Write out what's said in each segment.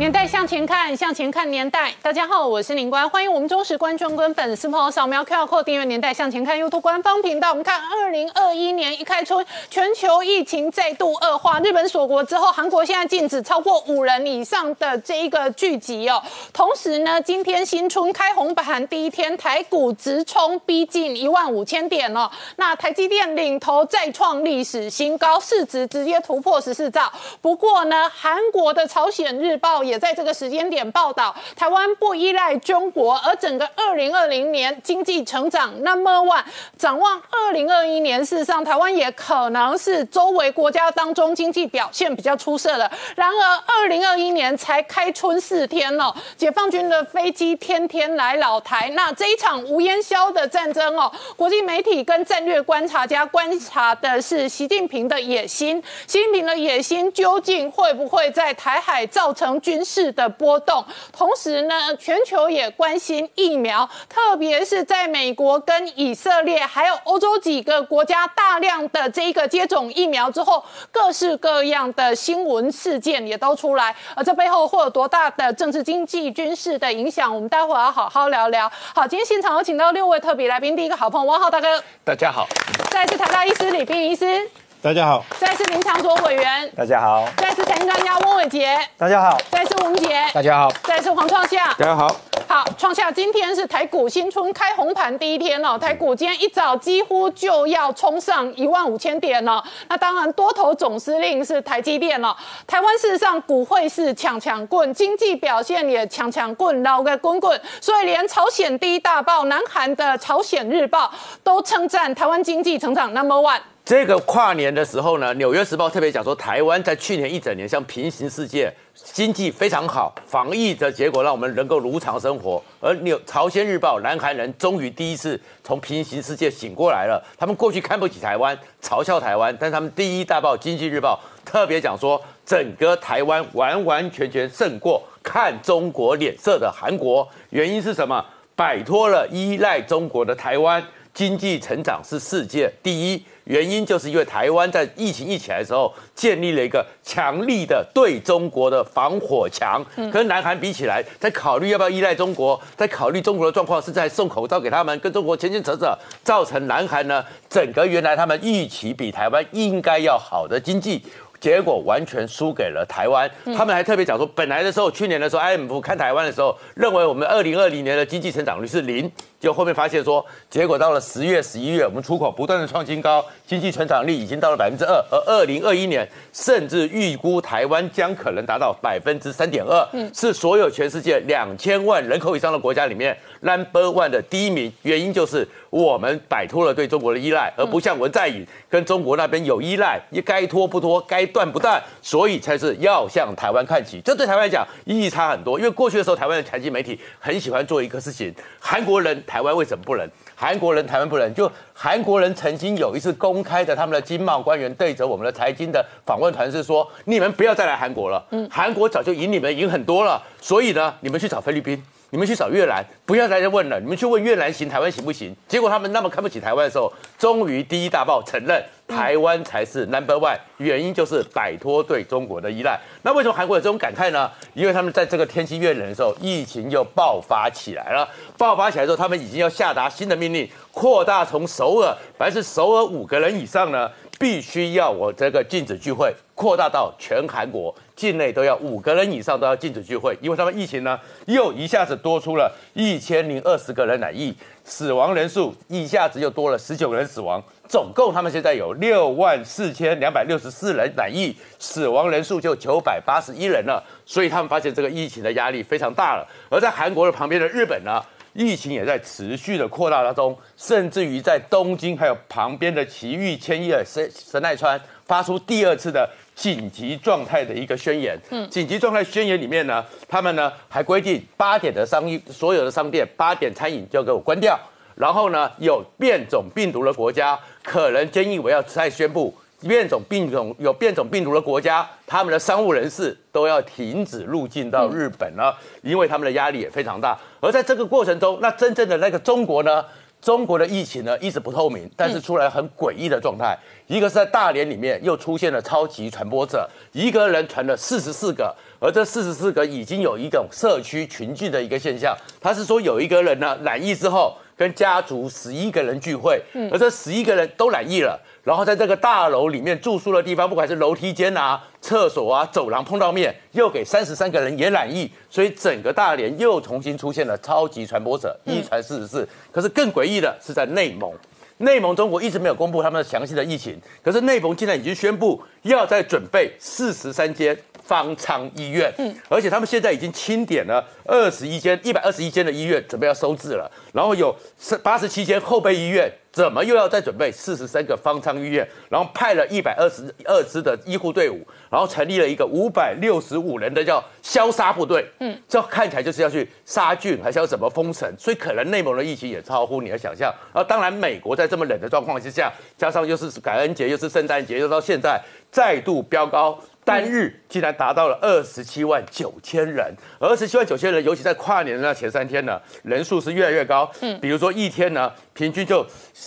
年代向前看，向前看年代。大家好，我是林官，欢迎我们忠实观众跟粉丝朋友扫描 QR Code 订阅《年代向前看》YouTube 官方频道。我们看，二零二一年一开春，全球疫情再度恶化。日本锁国之后，韩国现在禁止超过五人以上的这一个聚集哦。同时呢，今天新春开红盘第一天，台股直冲逼近一万五千点哦。那台积电领头再创历史新高，市值直接突破十四兆。不过呢，韩国的朝鲜日报。也在这个时间点报道，台湾不依赖中国，而整个二零二零年经济成长 number one。展望二零二一年，事实上台湾也可能是周围国家当中经济表现比较出色的。然而，二零二一年才开春四天哦，解放军的飞机天天来老台。那这一场无烟硝的战争哦，国际媒体跟战略观察家观察的是习近平的野心。习近平的野心究竟会不会在台海造成军？势的波动，同时呢，全球也关心疫苗，特别是在美国跟以色列还有欧洲几个国家大量的这一个接种疫苗之后，各式各样的新闻事件也都出来，而这背后会有多大的政治、经济、军事的影响？我们待会儿要好好聊聊。好，今天现场有请到六位特别来宾，第一个好朋友汪浩大哥，大家好；再次台大医师李斌医师。大家好，再次林长卓委员，大家好；再次财经专家翁伟杰，大家好；再次吴杰，大家好；再次黄创夏，大家好。好，创夏今天是台股新春开红盘第一天哦，台股今天一早几乎就要冲上一万五千点了。那当然，多头总司令是台积电了。台湾事实上股会是抢抢棍，经济表现也抢抢棍，老个滚滚。所以连朝鲜第一大报南韩的朝鲜日报都称赞台湾经济成长 number one。这个跨年的时候呢，《纽约时报》特别讲说，台湾在去年一整年像平行世界，经济非常好，防疫的结果让我们能够如常生活。而《纽朝鲜日报》南韩人终于第一次从平行世界醒过来了。他们过去看不起台湾，嘲笑台湾，但他们第一大报《经济日报》特别讲说，整个台湾完完全全胜过看中国脸色的韩国。原因是什么？摆脱了依赖中国的台湾，经济成长是世界第一。原因就是因为台湾在疫情一起来的时候，建立了一个强力的对中国的防火墙，跟南韩比起来，在考虑要不要依赖中国，在考虑中国的状况是在送口罩给他们，跟中国牵牵扯扯，造成南韩呢整个原来他们预期比台湾应该要好的经济，结果完全输给了台湾。他们还特别讲说，本来的时候去年的时候，IMF 看台湾的时候，认为我们二零二零年的经济成长率是零。就后面发现说，结果到了十月、十一月，我们出口不断的创新高，经济成长率已经到了百分之二，而二零二一年甚至预估台湾将可能达到百分之三点二，是所有全世界两千万人口以上的国家里面 number one 的第一名。原因就是我们摆脱了对中国的依赖，而不像文在寅跟中国那边有依赖，也该拖不拖，该断不断，所以才是要向台湾看齐。这对台湾来讲意义差很多，因为过去的时候，台湾的财经媒体很喜欢做一个事情，韩国人。台湾为什么不能？韩国人台湾不能？就韩国人曾经有一次公开的，他们的经贸官员对着我们的财经的访问团是说：“你们不要再来韩国了，嗯，韩国早就赢你们赢很多了，所以呢，你们去找菲律宾。”你们去找越南，不要再问了。你们去问越南行，台湾行不行？结果他们那么看不起台湾的时候，终于第一大报承认台湾才是 number one，原因就是摆脱对中国的依赖。那为什么韩国有这种感慨呢？因为他们在这个天气越冷的时候，疫情又爆发起来了。爆发起来之后，他们已经要下达新的命令，扩大从首尔，凡是首尔五个人以上呢，必须要我这个禁止聚会，扩大到全韩国。境内都要五个人以上都要禁止聚会，因为他们疫情呢又一下子多出了一千零二十个人染疫，死亡人数一下子又多了十九个人死亡，总共他们现在有六万四千两百六十四人染疫，死亡人数就九百八十一人了，所以他们发现这个疫情的压力非常大了。而在韩国的旁边的日本呢，疫情也在持续的扩大当中，甚至于在东京还有旁边的埼玉、千叶、神神奈川发出第二次的。紧急状态的一个宣言。嗯，紧急状态宣言里面呢，他们呢还规定八点的商所有的商店八点餐饮就要给我关掉。然后呢，有变种病毒的国家可能建议我要再宣布变种病种有变种病毒的国家，他们的商务人士都要停止入境到日本了，因为他们的压力也非常大。而在这个过程中，那真正的那个中国呢？中国的疫情呢一直不透明，但是出来很诡异的状态。一个是在大连里面又出现了超级传播者，一个人传了四十四个，而这四十四个已经有一种社区群聚的一个现象。他是说有一个人呢染疫之后。跟家族十一个人聚会，而这十一个人都染疫了，然后在这个大楼里面住宿的地方，不管是楼梯间啊、厕所啊、走廊碰到面，又给三十三个人也染疫，所以整个大连又重新出现了超级传播者，一传四十四。可是更诡异的是在内蒙，内蒙中国一直没有公布他们的详细的疫情，可是内蒙竟然已经宣布要在准备四十三间。方舱医院，嗯，而且他们现在已经清点了二十一间、一百二十一间的医院，准备要收治了。然后有八十七间后备医院，怎么又要再准备四十三个方舱医院？然后派了一百二十二支的医护队伍，然后成立了一个五百六十五人的叫消杀部队，嗯，这看起来就是要去杀菌，还是要怎么封城？所以可能内蒙的疫情也超乎你的想象。啊，当然美国在这么冷的状况之下，加上又是感恩节，又是圣诞节，又到现在再度飙高。单日竟然达到了二十七万九千人，二十七万九千人，尤其在跨年的那前三天呢，人数是越来越高。嗯，比如说一天呢，平均就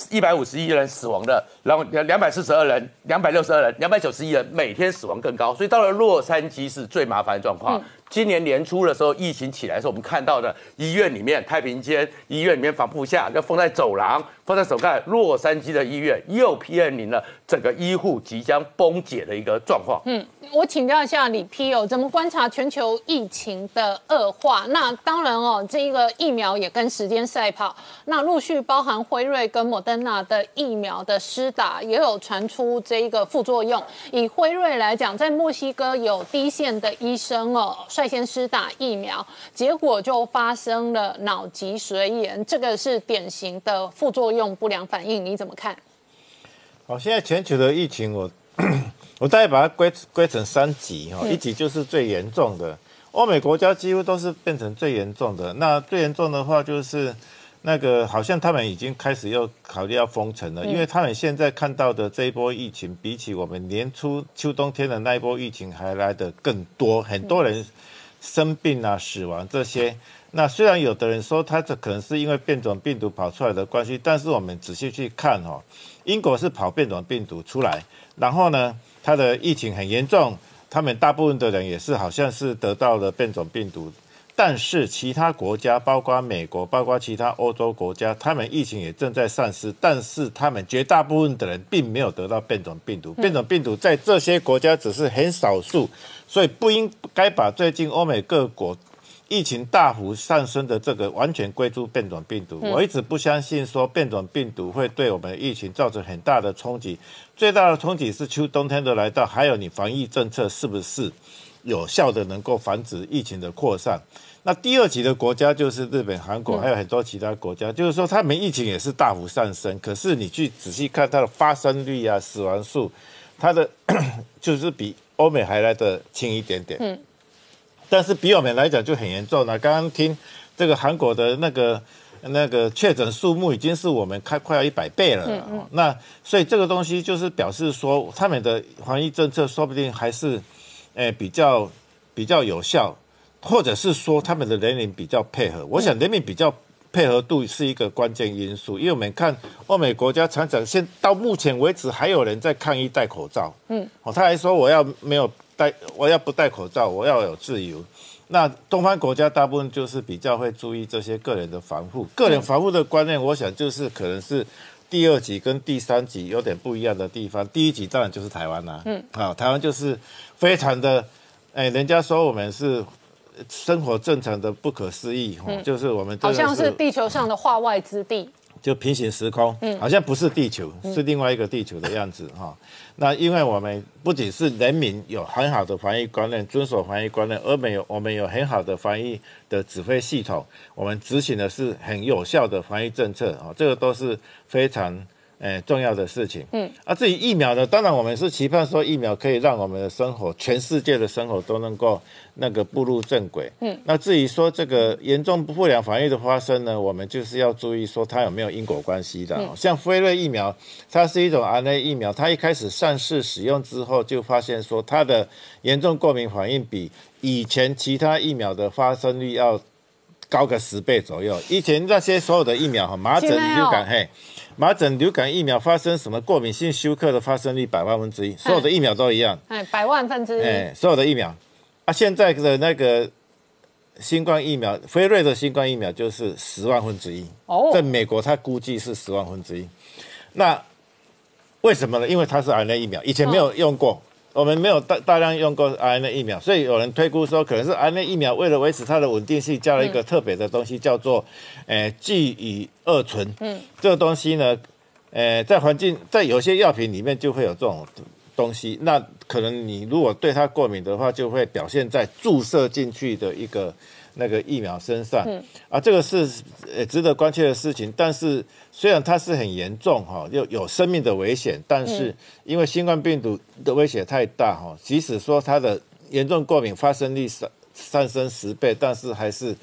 一百五十一人死亡的，然后两百四十二人、两百六十二人、两百九十一人，每天死亡更高。所以到了洛杉矶是最麻烦的状况。今年年初的时候，疫情起来的时候，我们看到的医院里面太平间医院里面防护下要封在走廊，放在手盖。洛杉矶的医院又面临了整个医护即将崩解的一个状况。嗯，我请教一下李 P 哦，怎么观察全球疫情的恶化？那当然哦，这一个疫苗也跟时间赛跑。那陆续包含辉瑞跟莫德纳的疫苗的施打，也有传出这一个副作用。以辉瑞来讲，在墨西哥有低线的医生哦。先施打疫苗，结果就发生了脑脊髓炎，这个是典型的副作用不良反应，你怎么看？好，现在全球的疫情，我 我大概把它归归成三级哈，一级就是最严重的，欧美国家几乎都是变成最严重的。那最严重的话，就是那个好像他们已经开始要考虑要封城了，因为他们现在看到的这一波疫情，比起我们年初秋冬天的那一波疫情还来得更多，很多人。生病啊，死亡这些，那虽然有的人说他这可能是因为变种病毒跑出来的关系，但是我们仔细去看哦，英国是跑变种病毒出来，然后呢，它的疫情很严重，他们大部分的人也是好像是得到了变种病毒。但是其他国家，包括美国，包括其他欧洲国家，他们疫情也正在丧失，但是他们绝大部分的人并没有得到变种病毒。变种病毒在这些国家只是很少数，所以不应该把最近欧美各国疫情大幅上升的这个完全归诸变种病毒。我一直不相信说变种病毒会对我们的疫情造成很大的冲击。最大的冲击是秋冬天的来到，还有你防疫政策是不是？有效的能够防止疫情的扩散。那第二级的国家就是日本、韩国，还有很多其他国家，就是说他们疫情也是大幅上升。可是你去仔细看它的发生率啊、死亡数，它的 就是比欧美还来的轻一点点。嗯。但是比我们来讲就很严重了。刚刚听这个韩国的那个那个确诊数目已经是我们开快要一百倍了。嗯嗯。那所以这个东西就是表示说，他们的防疫政策说不定还是。诶，比较比较有效，或者是说他们的人民比较配合。我想人民比较配合度是一个关键因素，因为我们看欧美国家常常现到目前为止还有人在抗议戴口罩。嗯，哦，他还说我要没有戴，我要不戴口罩，我要有自由。那东方国家大部分就是比较会注意这些个人的防护，个人防护的观念，我想就是可能是第二级跟第三级有点不一样的地方。第一级当然就是台湾啦，嗯，好，台湾就是。非常的，哎，人家说我们是生活正常的不可思议，哈，就是我们好像是地球上的化外之地，就平行时空，嗯，好像不是地球，是另外一个地球的样子，哈。那因为我们不仅是人民有很好的防疫观念，遵守防疫观念，而没有我们有很好的防疫的指挥系统，我们执行的是很有效的防疫政策，啊，这个都是非常。诶重要的事情。嗯，啊，至于疫苗呢，当然我们是期盼说疫苗可以让我们的生活，全世界的生活都能够那个步入正轨。嗯，那至于说这个严重不良反应的发生呢，我们就是要注意说它有没有因果关系的。像辉瑞疫苗，它是一种 RNA 疫苗，它一开始上市使用之后，就发现说它的严重过敏反应比以前其他疫苗的发生率要。高个十倍左右。以前那些所有的疫苗哈，麻疹、流感嘿，麻疹、流感疫苗发生什么过敏性休克的发生率百万分之一，所有的疫苗都一样。哎，百万分之一。哎，所有的疫苗啊，现在的那个新冠疫苗，辉瑞的新冠疫苗就是十万分之一。哦，在美国，它估计是十万分之一。那为什么呢？因为它是 RNA 疫苗，以前没有用过。我们没有大大量用过 RNA 疫苗，所以有人推估说，可能是 RNA 疫苗为了维持它的稳定性，加了一个特别的东西，叫做，诶，聚乙二醇。嗯，这个东西呢，诶，在环境在有些药品里面就会有这种东西，那可能你如果对它过敏的话，就会表现在注射进去的一个。那个疫苗身上，啊，这个是呃值得关切的事情。但是虽然它是很严重哈，又有生命的危险，但是因为新冠病毒的威胁太大哈，即使说它的严重过敏发生率上上升十倍，但是还是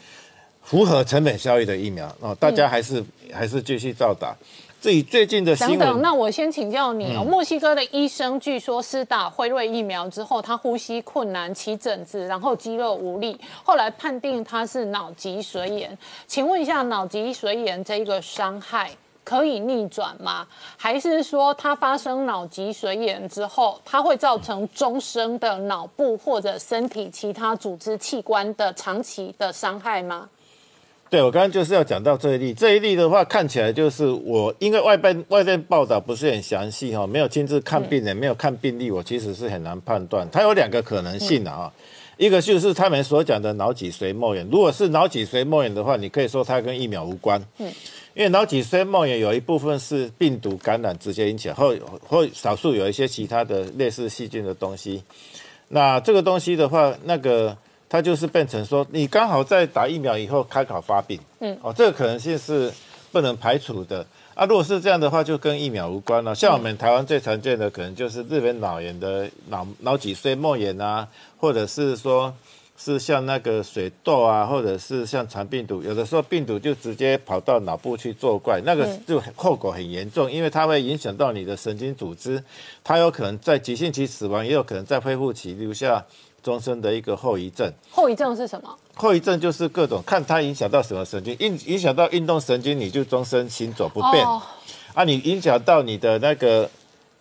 符合成本效益的疫苗哦，大家还是还是继续照打。至于最近的新闻，等等，那我先请教你哦。墨西哥的医生据说施打辉瑞疫苗之后，他呼吸困难、起疹子，然后肌肉无力，后来判定他是脑脊髓炎。请问一下，脑脊髓炎这一个伤害可以逆转吗？还是说他发生脑脊髓炎之后，它会造成终生的脑部或者身体其他组织器官的长期的伤害吗？对，我刚刚就是要讲到这一例，这一例的话看起来就是我，因为外边外边报道不是很详细哈，没有亲自看病人，没有看病例，我其实是很难判断。它有两个可能性的啊，一个就是他们所讲的脑脊髓膜炎，如果是脑脊髓膜炎的话，你可以说它跟疫苗无关，嗯，因为脑脊髓膜炎有一部分是病毒感染直接引起，或或少数有一些其他的类似细菌的东西，那这个东西的话，那个。它就是变成说，你刚好在打疫苗以后开考发病，嗯，哦，这个可能性是不能排除的啊。如果是这样的话，就跟疫苗无关了。像我们台湾最常见的，可能就是日本脑炎的脑脑脊髓膜炎啊，或者是说是像那个水痘啊，或者是像肠病毒，有的时候病毒就直接跑到脑部去作怪，那个就后果很严重，因为它会影响到你的神经组织，它有可能在急性期死亡，也有可能在恢复期留下。终身的一个后遗症，后遗症是什么？后遗症就是各种看它影响到什么神经，影影响到运动神经，你就终身行走不便。啊，你影响到你的那个，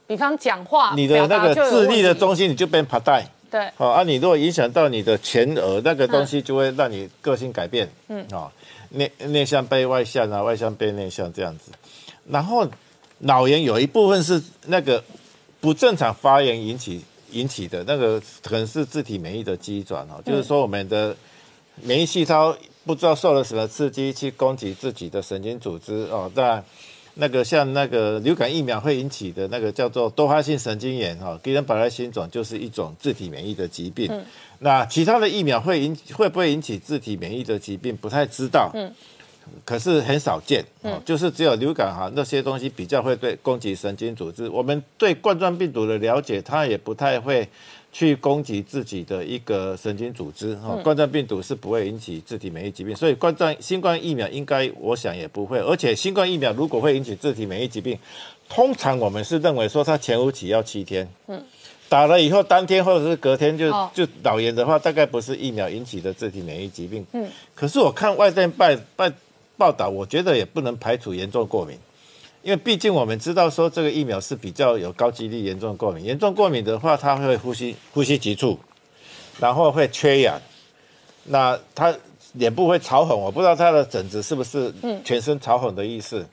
比方讲话，你的那个智力的中心，你就变爬带。对，好啊，你如果影响到你的前额那个东西，就会让你个性改变。嗯，啊，内内向被外向啊，外向被内向这样子。然后脑炎有一部分是那个不正常发炎引起。引起的那个可能是自体免疫的机转哦，就是说我们的免疫细胞不知道受了什么刺激去攻击自己的神经组织哦。那那个像那个流感疫苗会引起的那个叫做多发性神经炎哈，吉恩巴莱新种就是一种自体免疫的疾病。那其他的疫苗会引会不会引起自体免疫的疾病，不太知道。可是很少见，嗯，就是只有流感哈那些东西比较会对攻击神经组织。我们对冠状病毒的了解，它也不太会去攻击自己的一个神经组织哈。冠状病毒是不会引起自体免疫疾病，所以冠状新冠疫苗应该我想也不会。而且新冠疫苗如果会引起自体免疫疾病，通常我们是认为说它前五期要七天，嗯，打了以后当天或者是隔天就就脑炎的话，大概不是疫苗引起的自体免疫疾病，嗯。可是我看外电拜拜。报道，我觉得也不能排除严重过敏，因为毕竟我们知道说这个疫苗是比较有高几率严重过敏。严重过敏的话，他会呼吸呼吸急促，然后会缺氧，那他脸部会潮红，我不知道他的疹子是不是全身潮红的意思。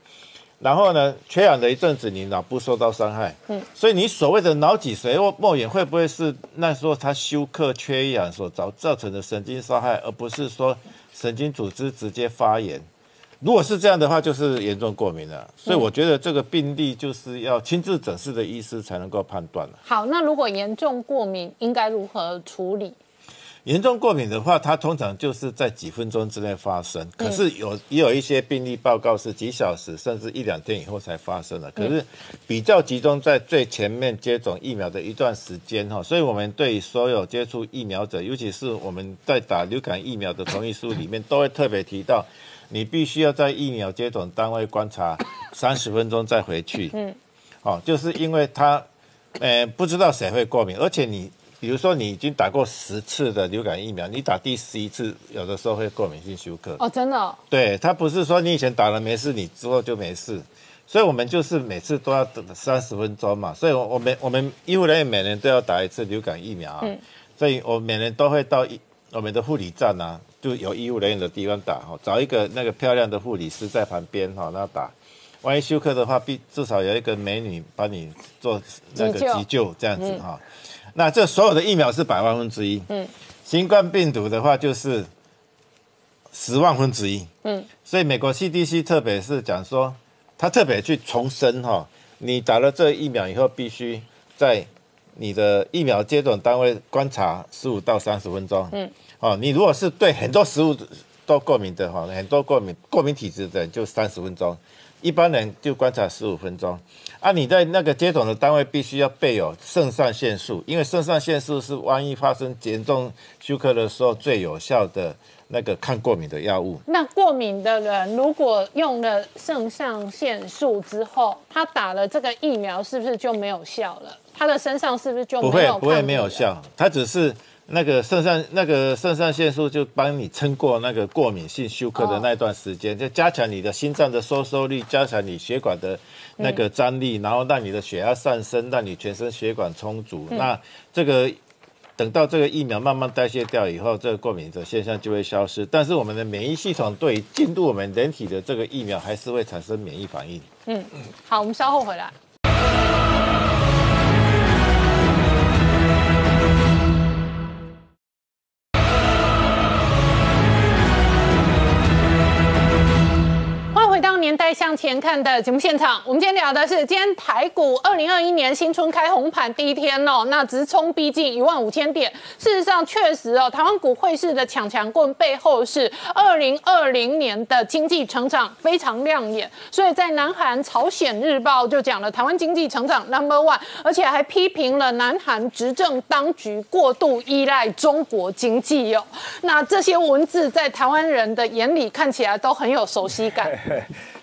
然后呢，缺氧的一阵子，你脑部受到伤害，嗯，所以你所谓的脑脊髓或膜炎会不会是那时候他休克缺氧所造造成的神经伤害，而不是说神经组织直接发炎？如果是这样的话，就是严重过敏了。所以我觉得这个病例就是要亲自诊视的医师才能够判断了。好，那如果严重过敏，应该如何处理？严重过敏的话，它通常就是在几分钟之内发生，可是有也有一些病例报告是几小时甚至一两天以后才发生的。可是比较集中在最前面接种疫苗的一段时间哈，所以我们对所有接触疫苗者，尤其是我们在打流感疫苗的同意书里面，都会特别提到，你必须要在疫苗接种单位观察 三十分钟再回去。嗯，哦，就是因为他，呃，不知道谁会过敏，而且你。比如说，你已经打过十次的流感疫苗，你打第十一次，有的时候会过敏性休克。哦，真的？对，他不是说你以前打了没事，你之后就没事。所以我们就是每次都要等三十分钟嘛。所以，我们我们医护人员每年都要打一次流感疫苗啊。嗯。所以我每年都会到我们的护理站啊，就有医务人员的地方打哈，找一个那个漂亮的护理师在旁边哈，那打。万一休克的话，必至少有一个美女帮你做那个急救。这样子哈。那这所有的疫苗是百万分之一，嗯，新冠病毒的话就是十万分之一，嗯，所以美国 CDC 特别是讲说，他特别去重申哈，你打了这疫苗以后，必须在你的疫苗接种单位观察十五到三十分钟，嗯，哦，你如果是对很多食物都过敏的哈，很多过敏过敏体质的就三十分钟，一般人就观察十五分钟。啊，你在那个接种的单位必须要备有肾上腺素，因为肾上腺素是万一发生严重休克的时候最有效的那个抗过敏的药物。那过敏的人如果用了肾上腺素之后，他打了这个疫苗，是不是就没有效了？他的身上是不是就不会不会没有效？他只是。那个肾上那个肾上腺素就帮你撑过那个过敏性休克的那段时间，就加强你的心脏的收缩力，加强你血管的那个张力，然后让你的血压上升，让你全身血管充足。那这个等到这个疫苗慢慢代谢掉以后，这个过敏的现象就会消失。但是我们的免疫系统对进入我们人体的这个疫苗还是会产生免疫反应。嗯嗯，好，我们稍后回来。年代向前看的节目现场，我们今天聊的是今天台股二零二一年新春开红盘第一天哦，那直冲逼近一万五千点。事实上，确实哦，台湾股汇市的抢强棍背后是二零二零年的经济成长非常亮眼。所以在南韩朝鲜日报就讲了台湾经济成长 number one，而且还批评了南韩执政当局过度依赖中国经济哦。那这些文字在台湾人的眼里看起来都很有熟悉感。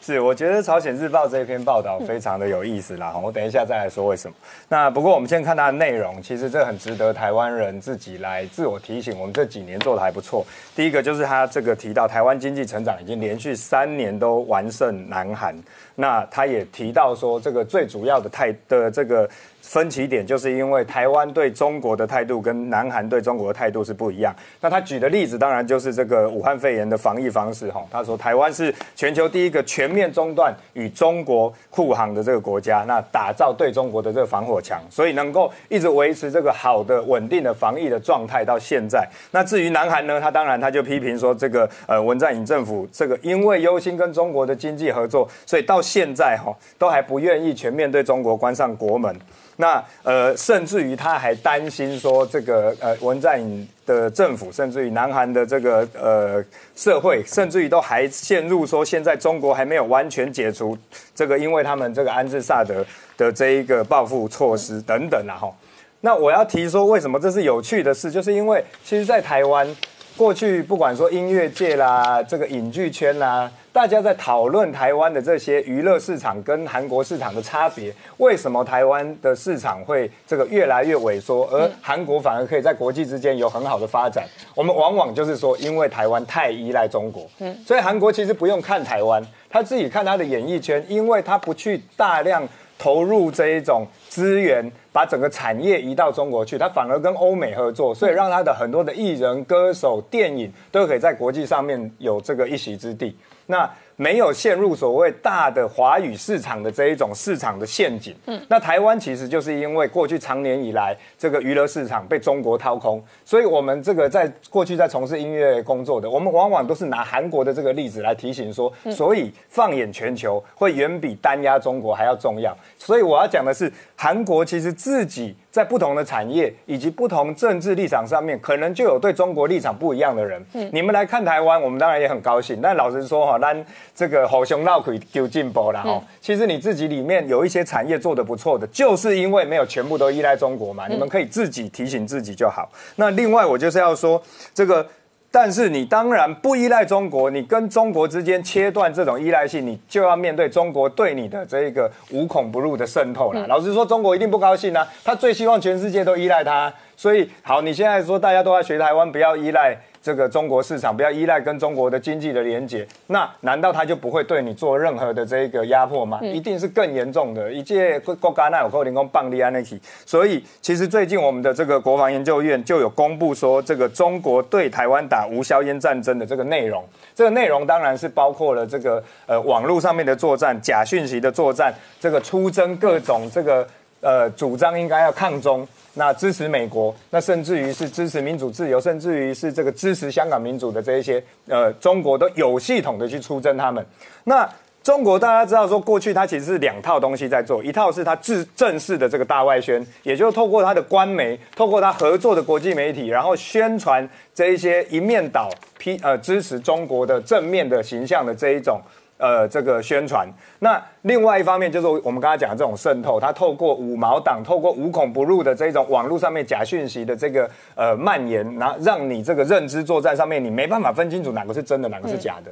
是，我觉得朝鲜日报这篇报道非常的有意思啦，我等一下再来说为什么。那不过我们先看它的内容，其实这很值得台湾人自己来自我提醒，我们这几年做的还不错。第一个就是他这个提到台湾经济成长已经连续三年都完胜南韩，那他也提到说这个最主要的态的这个。分歧点就是因为台湾对中国的态度跟南韩对中国的态度是不一样。那他举的例子当然就是这个武汉肺炎的防疫方式哈。他说台湾是全球第一个全面中断与中国护航的这个国家，那打造对中国的这个防火墙，所以能够一直维持这个好的稳定的防疫的状态到现在。那至于南韩呢，他当然他就批评说这个呃文在寅政府这个因为忧心跟中国的经济合作，所以到现在哈都还不愿意全面对中国关上国门。那呃，甚至于他还担心说，这个呃文在寅的政府，甚至于南韩的这个呃社会，甚至于都还陷入说，现在中国还没有完全解除这个，因为他们这个安置萨德的这一个报复措施等等啊哈。那我要提说，为什么这是有趣的事，就是因为其实，在台湾过去不管说音乐界啦，这个影剧圈啦。大家在讨论台湾的这些娱乐市场跟韩国市场的差别，为什么台湾的市场会这个越来越萎缩，而韩国反而可以在国际之间有很好的发展？我们往往就是说，因为台湾太依赖中国，嗯，所以韩国其实不用看台湾，他自己看他的演艺圈，因为他不去大量投入这一种资源，把整个产业移到中国去，他反而跟欧美合作，所以让他的很多的艺人、歌手、电影都可以在国际上面有这个一席之地。那没有陷入所谓大的华语市场的这一种市场的陷阱。嗯，那台湾其实就是因为过去长年以来这个娱乐市场被中国掏空，所以我们这个在过去在从事音乐工作的，我们往往都是拿韩国的这个例子来提醒说，所以放眼全球会远比单压中国还要重要。所以我要讲的是，韩国其实自己。在不同的产业以及不同政治立场上面，可能就有对中国立场不一样的人。嗯，你们来看台湾，我们当然也很高兴。但老实说哈，咱这个好熊闹鬼丢进步了哈。其实你自己里面有一些产业做得不错的，就是因为没有全部都依赖中国嘛。你们可以自己提醒自己就好。那另外我就是要说这个。但是你当然不依赖中国，你跟中国之间切断这种依赖性，你就要面对中国对你的这个无孔不入的渗透了。老实说，中国一定不高兴啊，他最希望全世界都依赖他。所以，好，你现在说大家都要学台湾，不要依赖。这个中国市场不要依赖跟中国的经济的连接，那难道他就不会对你做任何的这个压迫吗？一定是更严重的。一届国家那有扣零工棒利安那起，所以其实最近我们的这个国防研究院就有公布说，这个中国对台湾打无硝烟战争的这个内容，这个内容当然是包括了这个呃网络上面的作战、假讯息的作战，这个出征各种这个呃主张应该要抗中。那支持美国，那甚至于是支持民主自由，甚至于是这个支持香港民主的这一些，呃，中国都有系统的去出征他们。那中国大家知道说，过去它其实是两套东西在做，一套是它正正式的这个大外宣，也就是透过它的官媒，透过它合作的国际媒体，然后宣传这一些一面倒批呃支持中国的正面的形象的这一种。呃，这个宣传，那另外一方面就是我们刚才讲的这种渗透，它透过五毛党，透过无孔不入的这种网络上面假讯息的这个呃蔓延，然后让你这个认知作战上面你没办法分清楚哪个是真的，哪个是假的。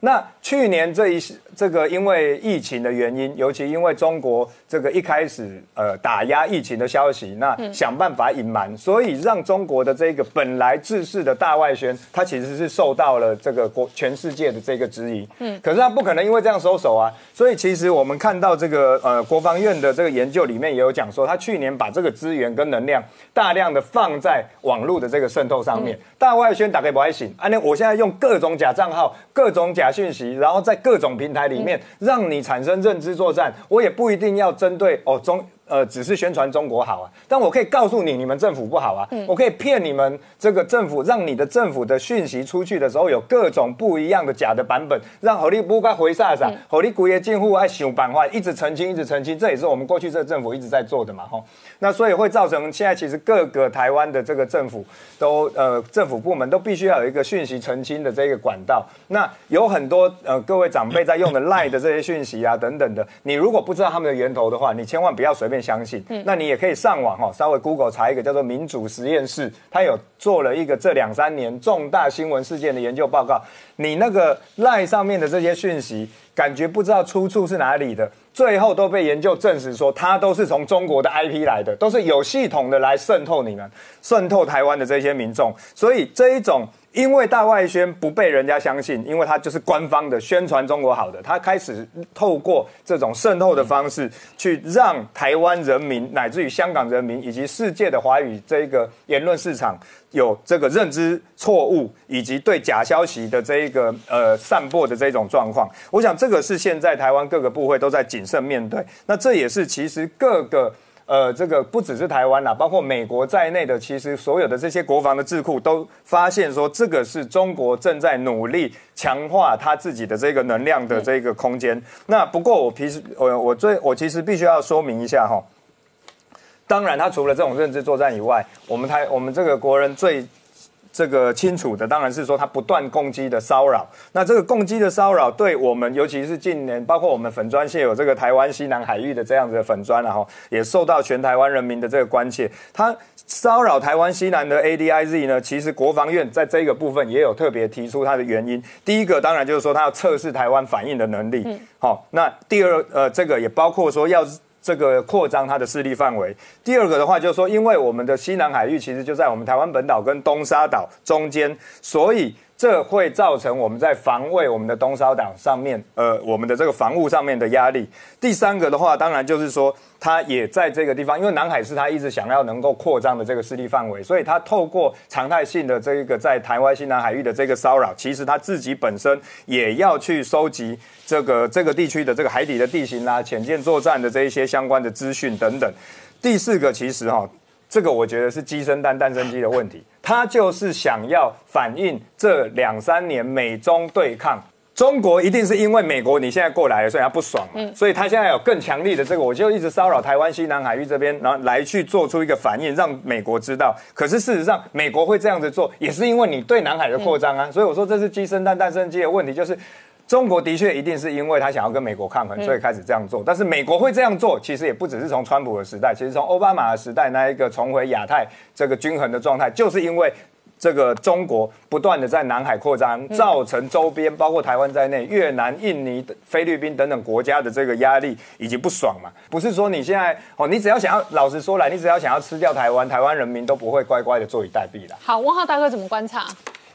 那去年这一这个因为疫情的原因，尤其因为中国这个一开始呃打压疫情的消息，那想办法隐瞒，所以让中国的这个本来制式的大外宣，它其实是受到了这个国全世界的这个质疑。嗯，可是它不可能因为这样收手啊。所以其实我们看到这个呃国防院的这个研究里面也有讲说，他去年把这个资源跟能量大量的放在网络的这个渗透上面，大外宣打开不还行？啊，那我现在用各种假账号，各种假。讯息，然后在各种平台里面让你产生认知作战，我也不一定要针对哦中。呃，只是宣传中国好啊，但我可以告诉你，你们政府不好啊。我可以骗你们这个政府，让你的政府的讯息出去的时候有各种不一样的假的版本，让火力不该回啥啥，火力古业进户爱想办法，一直澄清，一直澄清，这也是我们过去这个政府一直在做的嘛，吼。那所以会造成现在其实各个台湾的这个政府都呃政府部门都必须要有一个讯息澄清的这个管道。那有很多呃各位长辈在用的赖的这些讯息啊等等的，你如果不知道他们的源头的话，你千万不要随便。相信，嗯那你也可以上网哈，稍微 Google 查一个叫做民主实验室，他有做了一个这两三年重大新闻事件的研究报告。你那个赖上面的这些讯息，感觉不知道出处是哪里的，最后都被研究证实说，它都是从中国的 IP 来的，都是有系统的来渗透你们，渗透台湾的这些民众。所以这一种。因为大外宣不被人家相信，因为他就是官方的宣传中国好的，他开始透过这种渗透的方式，去让台湾人民乃至于香港人民以及世界的华语这个言论市场有这个认知错误，以及对假消息的这一个呃散播的这种状况。我想这个是现在台湾各个部会都在谨慎面对。那这也是其实各个。呃，这个不只是台湾啦，包括美国在内的，其实所有的这些国防的智库都发现说，这个是中国正在努力强化他自己的这个能量的这个空间。那不过我平时我我最我其实必须要说明一下哈，当然他除了这种认知作战以外，我们台我们这个国人最。这个清楚的当然是说他不断攻击的骚扰，那这个攻击的骚扰对我们，尤其是近年，包括我们粉砖现有这个台湾西南海域的这样子的粉砖，然后也受到全台湾人民的这个关切。他骚扰台湾西南的 ADIZ 呢，其实国防院在这个部分也有特别提出它的原因。第一个当然就是说他要测试台湾反应的能力，好，那第二呃这个也包括说要。这个扩张它的势力范围。第二个的话，就是说，因为我们的西南海域其实就在我们台湾本岛跟东沙岛中间，所以这会造成我们在防卫我们的东沙岛上面，呃，我们的这个防务上面的压力。第三个的话，当然就是说，它也在这个地方，因为南海是它一直想要能够扩张的这个势力范围，所以它透过常态性的这个在台湾西南海域的这个骚扰，其实它自己本身也要去收集这个这个地区的这个海底的地形啦、潜舰作战的这一些相关的资讯等等。第四个，其实哈。这个我觉得是鸡生蛋，蛋生鸡的问题。他就是想要反映这两三年美中对抗，中国一定是因为美国你现在过来了，所以他不爽嘛。所以他现在有更强力的这个，我就一直骚扰台湾西南海域这边，然后来去做出一个反应，让美国知道。可是事实上，美国会这样子做，也是因为你对南海的扩张啊。所以我说这是鸡生蛋，蛋生鸡的问题，就是。中国的确一定是因为他想要跟美国抗衡，所以开始这样做。但是美国会这样做，其实也不只是从川普的时代，其实从奥巴马的时代那一个重回亚太这个均衡的状态，就是因为这个中国不断的在南海扩张，造成周边包括台湾在内，越南、印尼、菲律宾等等国家的这个压力以及不爽嘛。不是说你现在哦，你只要想要老实说来，你只要想要吃掉台湾，台湾人民都不会乖乖的坐以待毙的。好，温浩大哥怎么观察？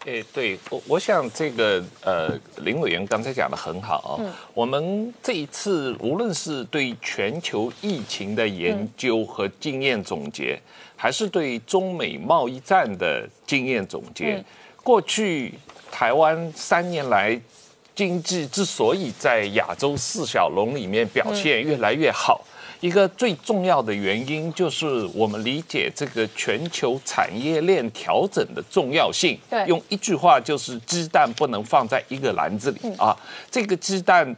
诶，对我，我想这个呃，林委员刚才讲的很好啊。我们这一次无论是对全球疫情的研究和经验总结，还是对中美贸易战的经验总结，过去台湾三年来经济之所以在亚洲四小龙里面表现越来越好。一个最重要的原因就是我们理解这个全球产业链调整的重要性。对，用一句话就是鸡蛋不能放在一个篮子里啊。这个鸡蛋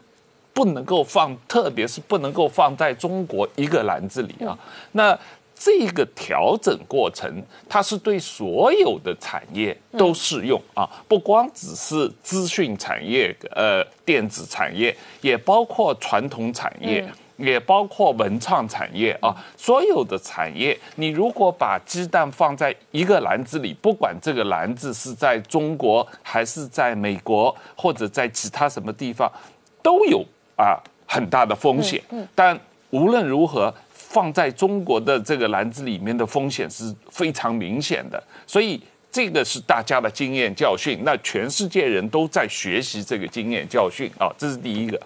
不能够放，特别是不能够放在中国一个篮子里啊。那这个调整过程，它是对所有的产业都适用啊，不光只是资讯产业、呃电子产业，也包括传统产业。也包括文创产业啊，所有的产业，你如果把鸡蛋放在一个篮子里，不管这个篮子是在中国还是在美国或者在其他什么地方，都有啊很大的风险。但无论如何，放在中国的这个篮子里面的风险是非常明显的，所以这个是大家的经验教训。那全世界人都在学习这个经验教训啊，这是第一个。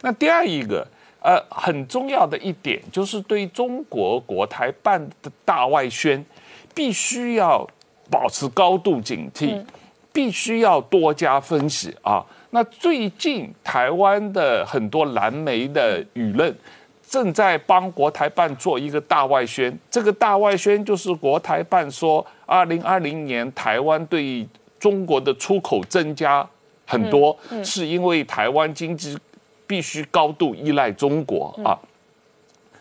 那第二一个。呃，很重要的一点就是对中国国台办的大外宣，必须要保持高度警惕，必须要多加分析啊。那最近台湾的很多蓝媒的舆论正在帮国台办做一个大外宣，这个大外宣就是国台办说，二零二零年台湾对中国的出口增加很多，是因为台湾经济。必须高度依赖中国啊，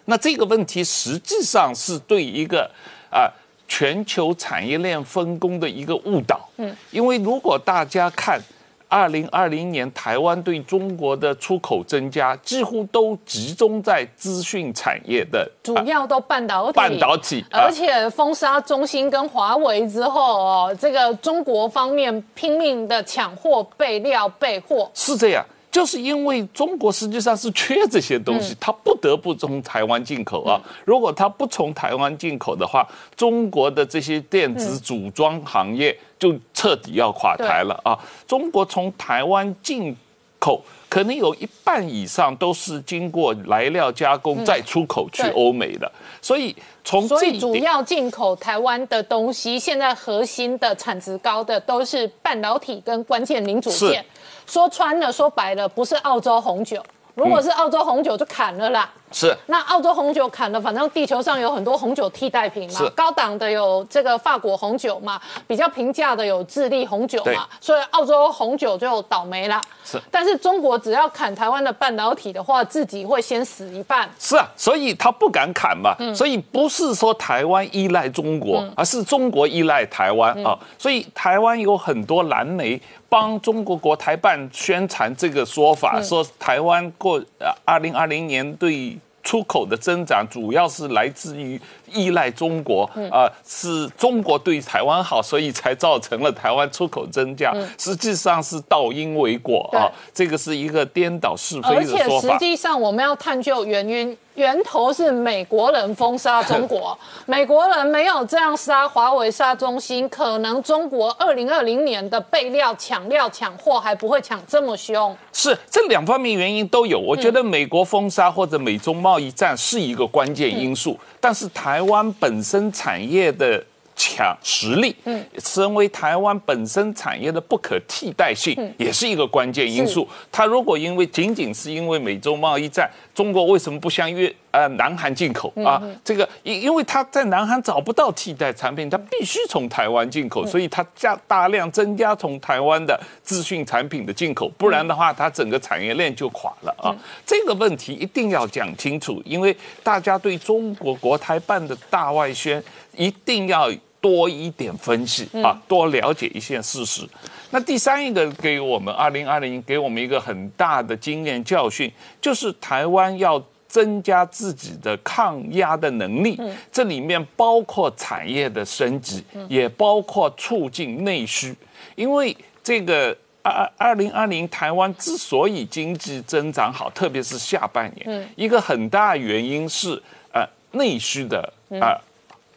那这个问题实际上是对一个啊全球产业链分工的一个误导。嗯，因为如果大家看二零二零年台湾对中国的出口增加，几乎都集中在资讯产业的，主要都半导体，半导体，而且封杀中兴跟华为之后哦，这个中国方面拼命的抢货备料备货，是这样。就是因为中国实际上是缺这些东西，它不得不从台湾进口啊。如果它不从台湾进口的话，中国的这些电子组装行业就彻底要垮台了啊。中国从台湾进口，可能有一半以上都是经过来料加工再出口去欧美的，所以从所以主要进口台湾的东西，现在核心的产值高的都是半导体跟关键零组件。说穿了，说白了，不是澳洲红酒。如果是澳洲红酒，就砍了啦。是，那澳洲红酒砍了，反正地球上有很多红酒替代品嘛。高档的有这个法国红酒嘛，比较平价的有智利红酒嘛。所以澳洲红酒就倒霉了。是，但是中国只要砍台湾的半导体的话，自己会先死一半。是啊，所以他不敢砍嘛。所以不是说台湾依赖中国，而是中国依赖台湾啊。所以台湾有很多蓝莓帮中国国台办宣传这个说法，说台湾过呃二零二零年对。出口的增长主要是来自于依赖中国啊，是中国对台湾好，所以才造成了台湾出口增加。实际上是倒因为果啊，这个是一个颠倒是非的说法。而且实际上我们要探究原因，源头是美国人封杀中国，美国人没有这样杀华为、杀中兴，可能中国二零二零年的备料抢料抢货还不会抢这么凶。是这两方面原因都有。我觉得美国封杀或者美中贸易战是一个关键因素，但是台湾本身产业的。强实力，嗯，身为台湾本身产业的不可替代性，也是一个关键因素。它如果因为仅仅是因为美洲贸易战，中国为什么不向越呃南韩进口啊？这个因因为它在南韩找不到替代产品，它必须从台湾进口，所以它加大量增加从台湾的资讯产品的进口，不然的话，它整个产业链就垮了啊。这个问题一定要讲清楚，因为大家对中国国台办的大外宣一定要。多一点分析啊，多了解一些事实。那第三一个给我们二零二零给我们一个很大的经验教训，就是台湾要增加自己的抗压的能力。这里面包括产业的升级，也包括促进内需。因为这个二二零二零台湾之所以经济增长好，特别是下半年，一个很大原因是呃内需的啊。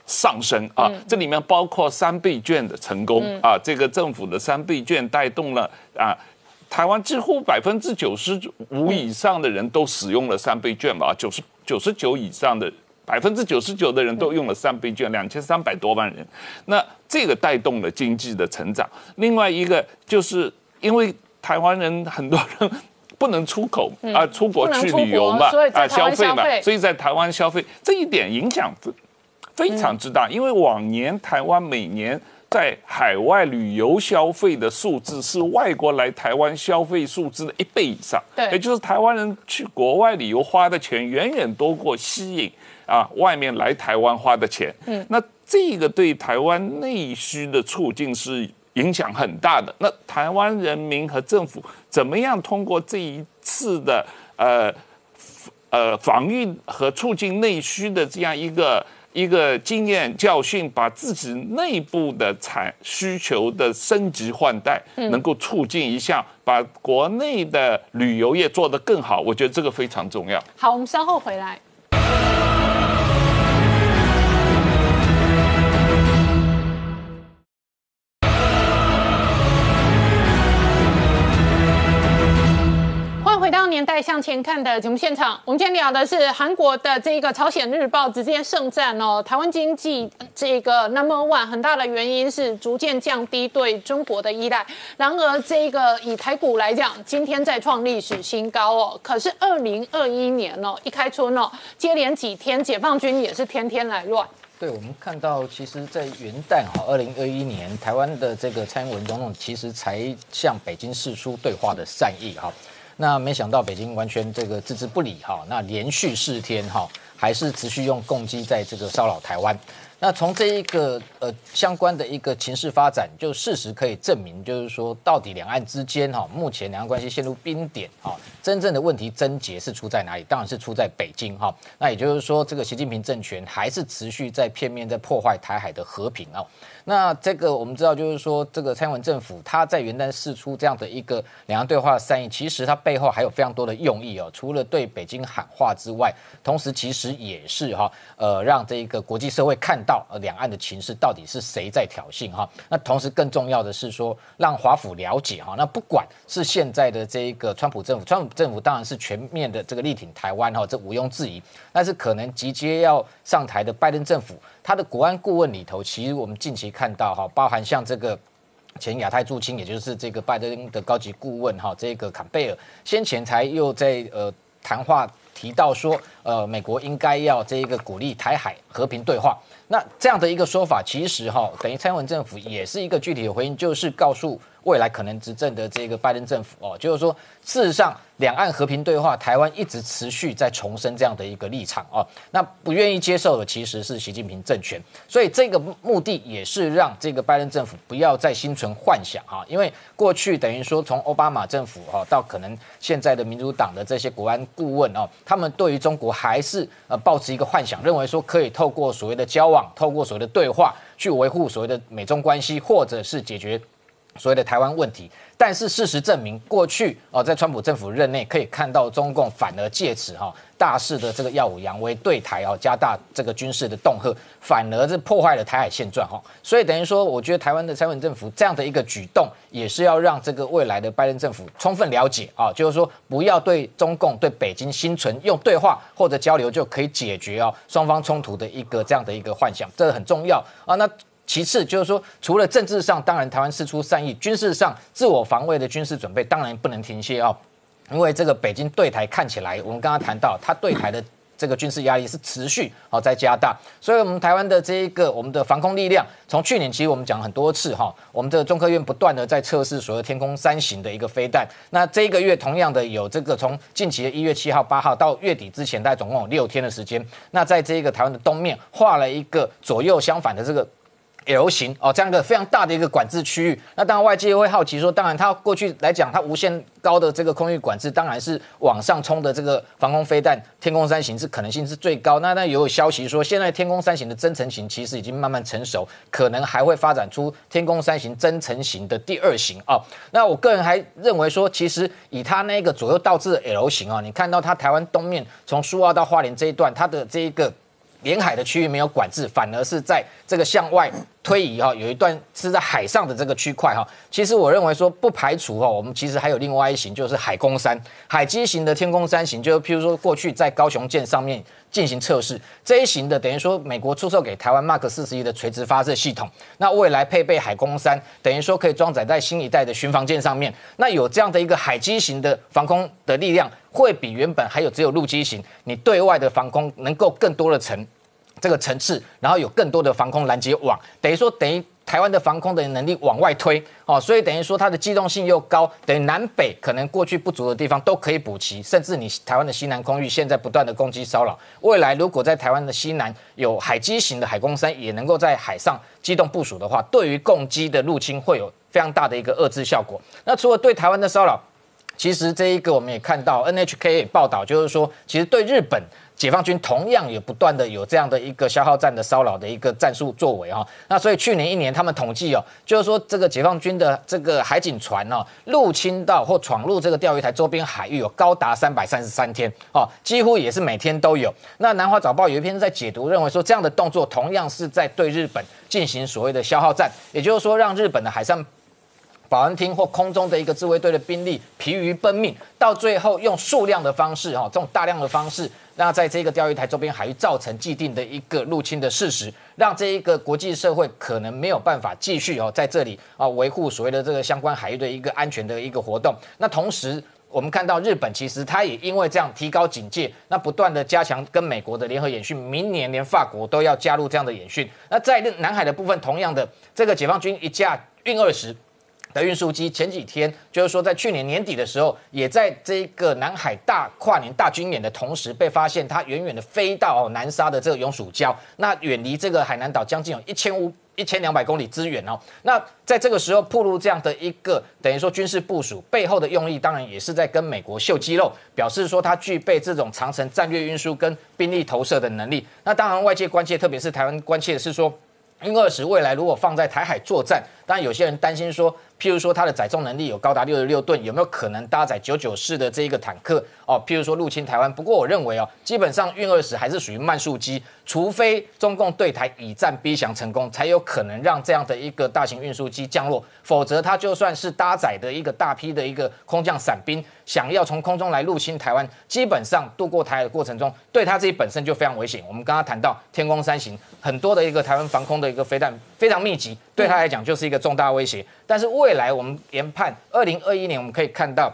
上升啊，这里面包括三倍券的成功啊，这个政府的三倍券带动了啊，台湾几乎百分之九十五以上的人都使用了三倍券吧，九十九十九以上的百分之九十九的人都用了三倍券，两千三百多万人，那这个带动了经济的成长。另外一个就是因为台湾人很多人 不能出口啊，出国去旅游嘛，啊消费嘛，所以在台湾消费这一点影响。非常之大，因为往年台湾每年在海外旅游消费的数字是外国来台湾消费数字的一倍以上，对，也就是台湾人去国外旅游花的钱远远多过吸引啊外面来台湾花的钱，嗯，那这个对台湾内需的促进是影响很大的。那台湾人民和政府怎么样通过这一次的呃呃防御和促进内需的这样一个。一个经验教训，把自己内部的产需求的升级换代，能够促进一下，把国内的旅游业做得更好，我觉得这个非常重要。好，我们稍后回来。回到年代向前看的节目现场，我们今天聊的是韩国的这个朝鲜日报直接胜战哦。台湾经济这个 number one 很大的原因是逐渐降低对中国的依赖。然而，这个以台股来讲，今天再创历史新高哦。可是二零二一年哦，一开春哦，接连几天解放军也是天天来乱。对，我们看到，其实，在元旦哈，二零二一年，台湾的这个蔡英文总统其实才向北京示出对话的善意哈。那没想到北京完全这个置之不理哈，那连续四天哈，还是持续用攻击在这个骚扰台湾。那从这一个呃相关的一个情势发展，就事实可以证明，就是说到底两岸之间哈，目前两岸关系陷入冰点哈，真正的问题症结是出在哪里？当然是出在北京哈。那也就是说，这个习近平政权还是持续在片面在破坏台海的和平哦。那这个我们知道，就是说这个蔡英文政府他在元旦释出这样的一个两岸对话的善意，其实它背后还有非常多的用意哦。除了对北京喊话之外，同时其实也是哈呃让这一个国际社会看到两岸的情势到底是谁在挑衅哈。那同时更重要的是说让华府了解哈，那不管是现在的这一个川普政府，川普政府当然是全面的这个力挺台湾哈，这毋庸置疑。但是可能直接要上台的拜登政府。他的国安顾问里头，其实我们近期看到哈，包含像这个前亚太驻青，也就是这个拜登的高级顾问哈，这个坎贝尔先前才又在呃谈话提到说，呃，美国应该要这一个鼓励台海和平对话。那这样的一个说法，其实哈，等于蔡英文政府也是一个具体的回应，就是告诉未来可能执政的这个拜登政府哦，就是说事实上。两岸和平对话，台湾一直持续在重申这样的一个立场哦。那不愿意接受的其实是习近平政权，所以这个目的也是让这个拜登政府不要再心存幻想哈。因为过去等于说从奥巴马政府哈到可能现在的民主党的这些国安顾问哦，他们对于中国还是呃抱持一个幻想，认为说可以透过所谓的交往，透过所谓的对话去维护所谓的美中关系，或者是解决。所谓的台湾问题。但是事实证明，过去哦，在川普政府任内，可以看到中共反而借此哈大肆的这个耀武扬威，对台哦加大这个军事的恫吓，反而是破坏了台海现状哈。所以等于说，我觉得台湾的蔡英文政府这样的一个举动，也是要让这个未来的拜登政府充分了解啊，就是说不要对中共对北京心存用对话或者交流就可以解决哦双方冲突的一个这样的一个幻想，这个很重要啊。那其次就是说，除了政治上，当然台湾事出善意，军事上自我防卫的军事准备当然不能停歇啊，因为这个北京对台看起来，我们刚刚谈到，他对台的这个军事压力是持续好在加大，所以我们台湾的这一个我们的防空力量，从去年其实我们讲很多次哈，我们这个中科院不断的在测试所谓天空三型的一个飞弹，那这一个月同样的有这个从近期的一月七号八号到月底之前，大概总共有六天的时间，那在这一个台湾的东面画了一个左右相反的这个。L 型哦，这样一个非常大的一个管制区域，那当然外界会好奇说，当然它过去来讲，它无限高的这个空域管制，当然是往上冲的这个防空飞弹天空三型是可能性是最高。那那也有消息说，现在天空三型的增程型其实已经慢慢成熟，可能还会发展出天空三型增程型的第二型啊。那我个人还认为说，其实以它那个左右倒置的 L 型啊，你看到它台湾东面从苏澳到花莲这一段，它的这一个。沿海的区域没有管制，反而是在这个向外推移哈，有一段是在海上的这个区块哈。其实我认为说不排除哈，我们其实还有另外一型，就是海空山、海基型的天空山型，就譬如说过去在高雄舰上面进行测试。这一型的，等于说美国出售给台湾 Mark 四十一的垂直发射系统，那未来配备海空三，等于说可以装载在新一代的巡防舰上面，那有这样的一个海基型的防空的力量。会比原本还有只有陆基型，你对外的防空能够更多的层这个层次，然后有更多的防空拦截网，等于说等于台湾的防空的能力往外推哦，所以等于说它的机动性又高，等于南北可能过去不足的地方都可以补齐，甚至你台湾的西南空域现在不断的攻击骚扰，未来如果在台湾的西南有海基型的海空山也能够在海上机动部署的话，对于攻击的入侵会有非常大的一个遏制效果。那除了对台湾的骚扰，其实这一个我们也看到，NHK 也报道就是说，其实对日本解放军同样也不断的有这样的一个消耗战的骚扰的一个战术作为哈。那所以去年一年他们统计哦，就是说这个解放军的这个海警船哦，入侵到或闯入这个钓鱼台周边海域有高达三百三十三天哦，几乎也是每天都有。那南华早报有一篇在解读，认为说这样的动作同样是在对日本进行所谓的消耗战，也就是说让日本的海上。保安厅或空中的一个自卫队的兵力疲于奔命，到最后用数量的方式，哈，这种大量的方式，那在这个钓鱼台周边海域造成既定的一个入侵的事实，让这一个国际社会可能没有办法继续哦在这里啊维护所谓的这个相关海域的一个安全的一个活动。那同时，我们看到日本其实它也因为这样提高警戒，那不断的加强跟美国的联合演训，明年连法国都要加入这样的演训。那在南海的部分，同样的这个解放军一架运二十。的运输机前几天就是说，在去年年底的时候，也在这个南海大跨年大军演的同时，被发现它远远的飞到南沙的这个永暑礁，那远离这个海南岛将近有一千五一千两百公里之远哦。那在这个时候铺路这样的一个等于说军事部署背后的用意，当然也是在跟美国秀肌肉，表示说它具备这种长程战略运输跟兵力投射的能力。那当然外界关切，特别是台湾关切的是说，运二十未来如果放在台海作战，但有些人担心说。譬如说，它的载重能力有高达六十六吨，有没有可能搭载九九式的这一个坦克哦？譬如说入侵台湾，不过我认为哦，基本上运二十还是属于慢速机，除非中共对台以战逼降成功，才有可能让这样的一个大型运输机降落，否则它就算是搭载的一个大批的一个空降伞兵，想要从空中来入侵台湾，基本上渡过台海的过程中，对它自己本身就非常危险。我们刚刚谈到天宫三型，很多的一个台湾防空的一个飞弹非常密集，对他来讲就是一个重大威胁。但是未来我们研判，二零二一年我们可以看到。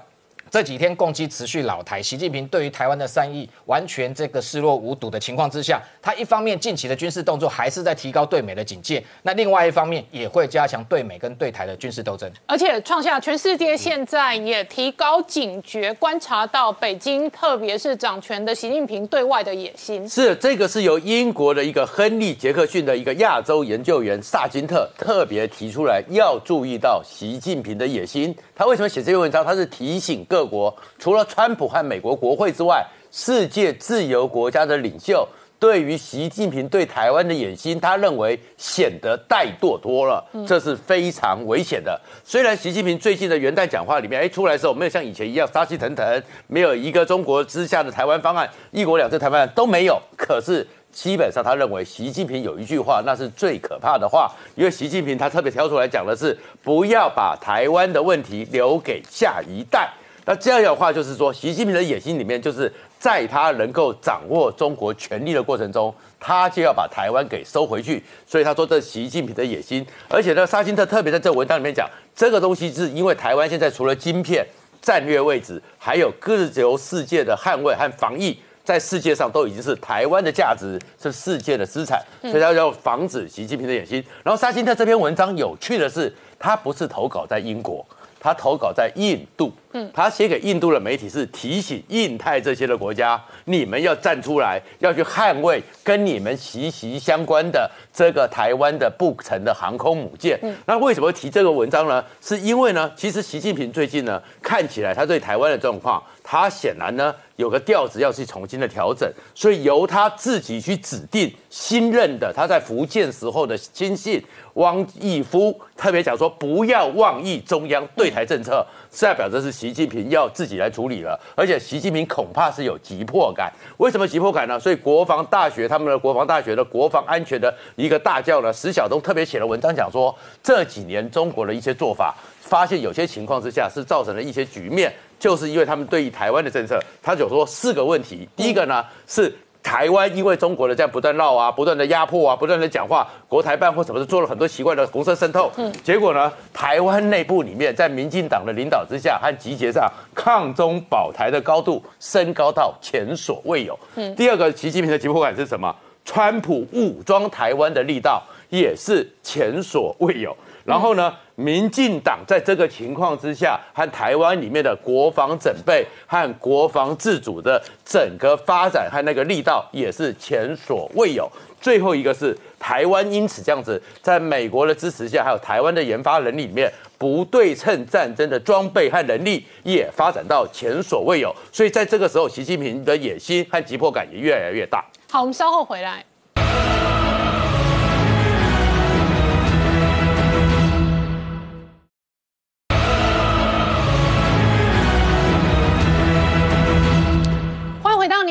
这几天攻击持续老台，习近平对于台湾的善意完全这个视若无睹的情况之下，他一方面近期的军事动作还是在提高对美的警戒，那另外一方面也会加强对美跟对台的军事斗争，而且创下全世界现在也提高警觉，观察到北京特别是掌权的习近平对外的野心。是这个是由英国的一个亨利杰克逊的一个亚洲研究员萨金特特别提出来，要注意到习近平的野心。他为什么写这篇文章？他是提醒各国，除了川普和美国国会之外，世界自由国家的领袖对于习近平对台湾的野心，他认为显得怠惰多了，这是非常危险的。虽然习近平最近的元旦讲话里面，哎，出来的时候没有像以前一样杀气腾腾，没有一个中国之下的台湾方案、一国两制台湾都没有，可是。基本上，他认为习近平有一句话，那是最可怕的话，因为习近平他特别挑出来讲的是，不要把台湾的问题留给下一代。那这样的话，就是说，习近平的野心里面，就是在他能够掌握中国权力的过程中，他就要把台湾给收回去。所以他说，这习近平的野心。而且呢，沙金特特别在这文章里面讲，这个东西是因为台湾现在除了晶片战略位置，还有各自由世界的捍卫和防疫。在世界上都已经是台湾的价值，是世界的资产，所以他要防止习近平的野心。然后沙金特这篇文章有趣的是，他不是投稿在英国。他投稿在印度，嗯，他写给印度的媒体是提醒印太这些的国家，你们要站出来，要去捍卫跟你们息息相关的这个台湾的不成的航空母舰。那为什么提这个文章呢？是因为呢，其实习近平最近呢，看起来他对台湾的状况，他显然呢有个调子要去重新的调整，所以由他自己去指定新任的他在福建时候的亲信。汪义夫特别讲说，不要妄议中央对台政策，是代表着是习近平要自己来处理了。而且习近平恐怕是有急迫感。为什么急迫感呢？所以国防大学他们的国防大学的国防安全的一个大教呢，石晓东特别写了文章讲说，这几年中国的一些做法，发现有些情况之下是造成了一些局面，就是因为他们对于台湾的政策，他就说四个问题。第一个呢是。台湾因为中国的这样不断闹啊，不断的压迫啊，不断的讲话，国台办或什么的做了很多奇怪的红色渗透。嗯，结果呢，台湾内部里面在民进党的领导之下和集结上，抗中保台的高度升高到前所未有。嗯，第二个习近平的急迫感是什么？川普武装台湾的力道也是前所未有。然后呢？民进党在这个情况之下，和台湾里面的国防准备和国防自主的整个发展和那个力道也是前所未有。最后一个是台湾因此这样子，在美国的支持下，还有台湾的研发能力里面，不对称战争的装备和能力也发展到前所未有。所以在这个时候，习近平的野心和急迫感也越来越大。好，我们稍后回来。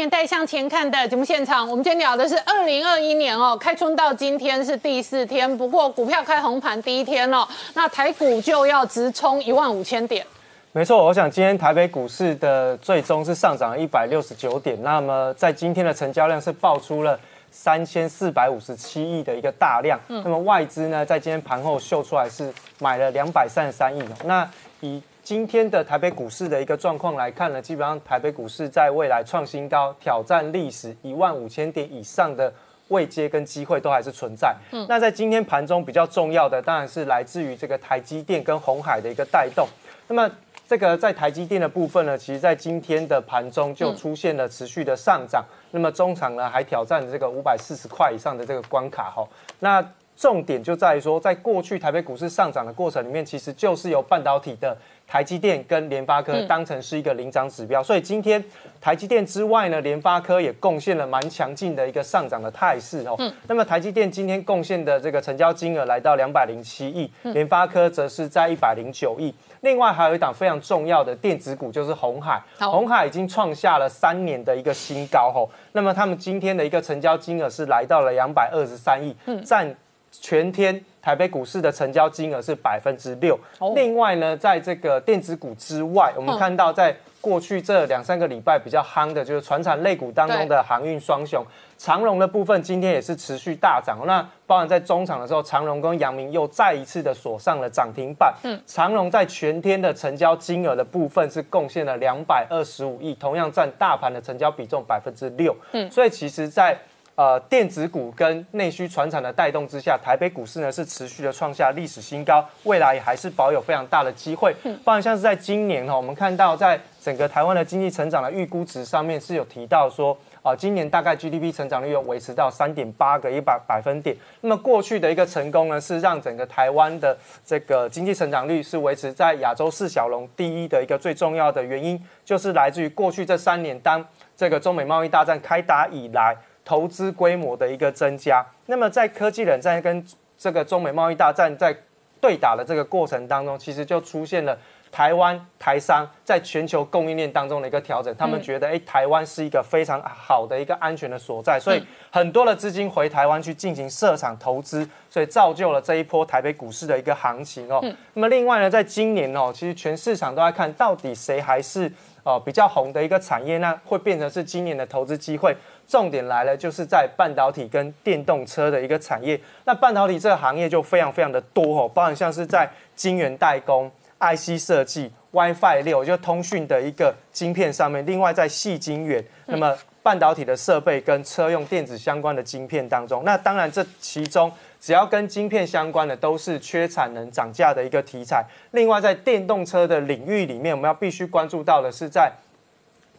年代向前看的节目现场，我们今天聊的是二零二一年哦，开春到今天是第四天，不过股票开红盘第一天哦，那台股就要直冲一万五千点。没错，我想今天台北股市的最终是上涨一百六十九点，那么在今天的成交量是爆出了三千四百五十七亿的一个大量，那么外资呢在今天盘后秀出来是买了两百三十三亿，那以今天的台北股市的一个状况来看呢，基本上台北股市在未来创新高、挑战历史一万五千点以上的位阶跟机会都还是存在。嗯，那在今天盘中比较重要的，当然是来自于这个台积电跟红海的一个带动。那么这个在台积电的部分呢，其实在今天的盘中就出现了持续的上涨。那么中场呢，还挑战这个五百四十块以上的这个关卡哈。那重点就在于说，在过去台北股市上涨的过程里面，其实就是由半导体的。台积电跟联发科当成是一个领涨指标，所以今天台积电之外呢，联发科也贡献了蛮强劲的一个上涨的态势哦。那么台积电今天贡献的这个成交金额来到两百零七亿，联发科则是在一百零九亿。另外还有一档非常重要的电子股就是红海，红海已经创下了三年的一个新高哦。那么他们今天的一个成交金额是来到了两百二十三亿，占全天。台北股市的成交金额是百分之六。另外呢，在这个电子股之外，我们看到在过去这两三个礼拜比较夯的，就是船产类股当中的航运双雄，长荣的部分今天也是持续大涨。那包含在中场的时候，长荣跟阳明又再一次的锁上了涨停板。嗯，长荣在全天的成交金额的部分是贡献了两百二十五亿，同样占大盘的成交比重百分之六。嗯，所以其实，在呃，电子股跟内需传产的带动之下，台北股市呢是持续的创下历史新高，未来也还是保有非常大的机会。嗯，不然像是在今年哈，我们看到在整个台湾的经济成长的预估值上面是有提到说，啊，今年大概 GDP 成长率有维持到三点八个一百百分点。那么过去的一个成功呢，是让整个台湾的这个经济成长率是维持在亚洲四小龙第一的一个最重要的原因，就是来自于过去这三年当这个中美贸易大战开打以来。投资规模的一个增加。那么在科技冷战跟这个中美贸易大战在对打的这个过程当中，其实就出现了。台湾台商在全球供应链当中的一个调整，他们觉得哎，台湾是一个非常好的一个安全的所在，所以很多的资金回台湾去进行设厂投资，所以造就了这一波台北股市的一个行情哦。那么另外呢，在今年哦，其实全市场都在看到底谁还是哦比较红的一个产业，那会变成是今年的投资机会。重点来了，就是在半导体跟电动车的一个产业。那半导体这个行业就非常非常的多哦，包含像是在晶圆代工。IC 设计、WiFi 六就通讯的一个晶片上面，另外在细晶圆，那么半导体的设备跟车用电子相关的晶片当中，那当然这其中只要跟晶片相关的都是缺产能涨价的一个题材。另外在电动车的领域里面，我们要必须关注到的是在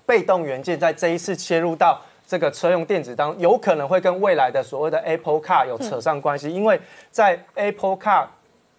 被动元件在这一次切入到这个车用电子当，有可能会跟未来的所谓的 Apple Car 有扯上关系，因为在 Apple Car。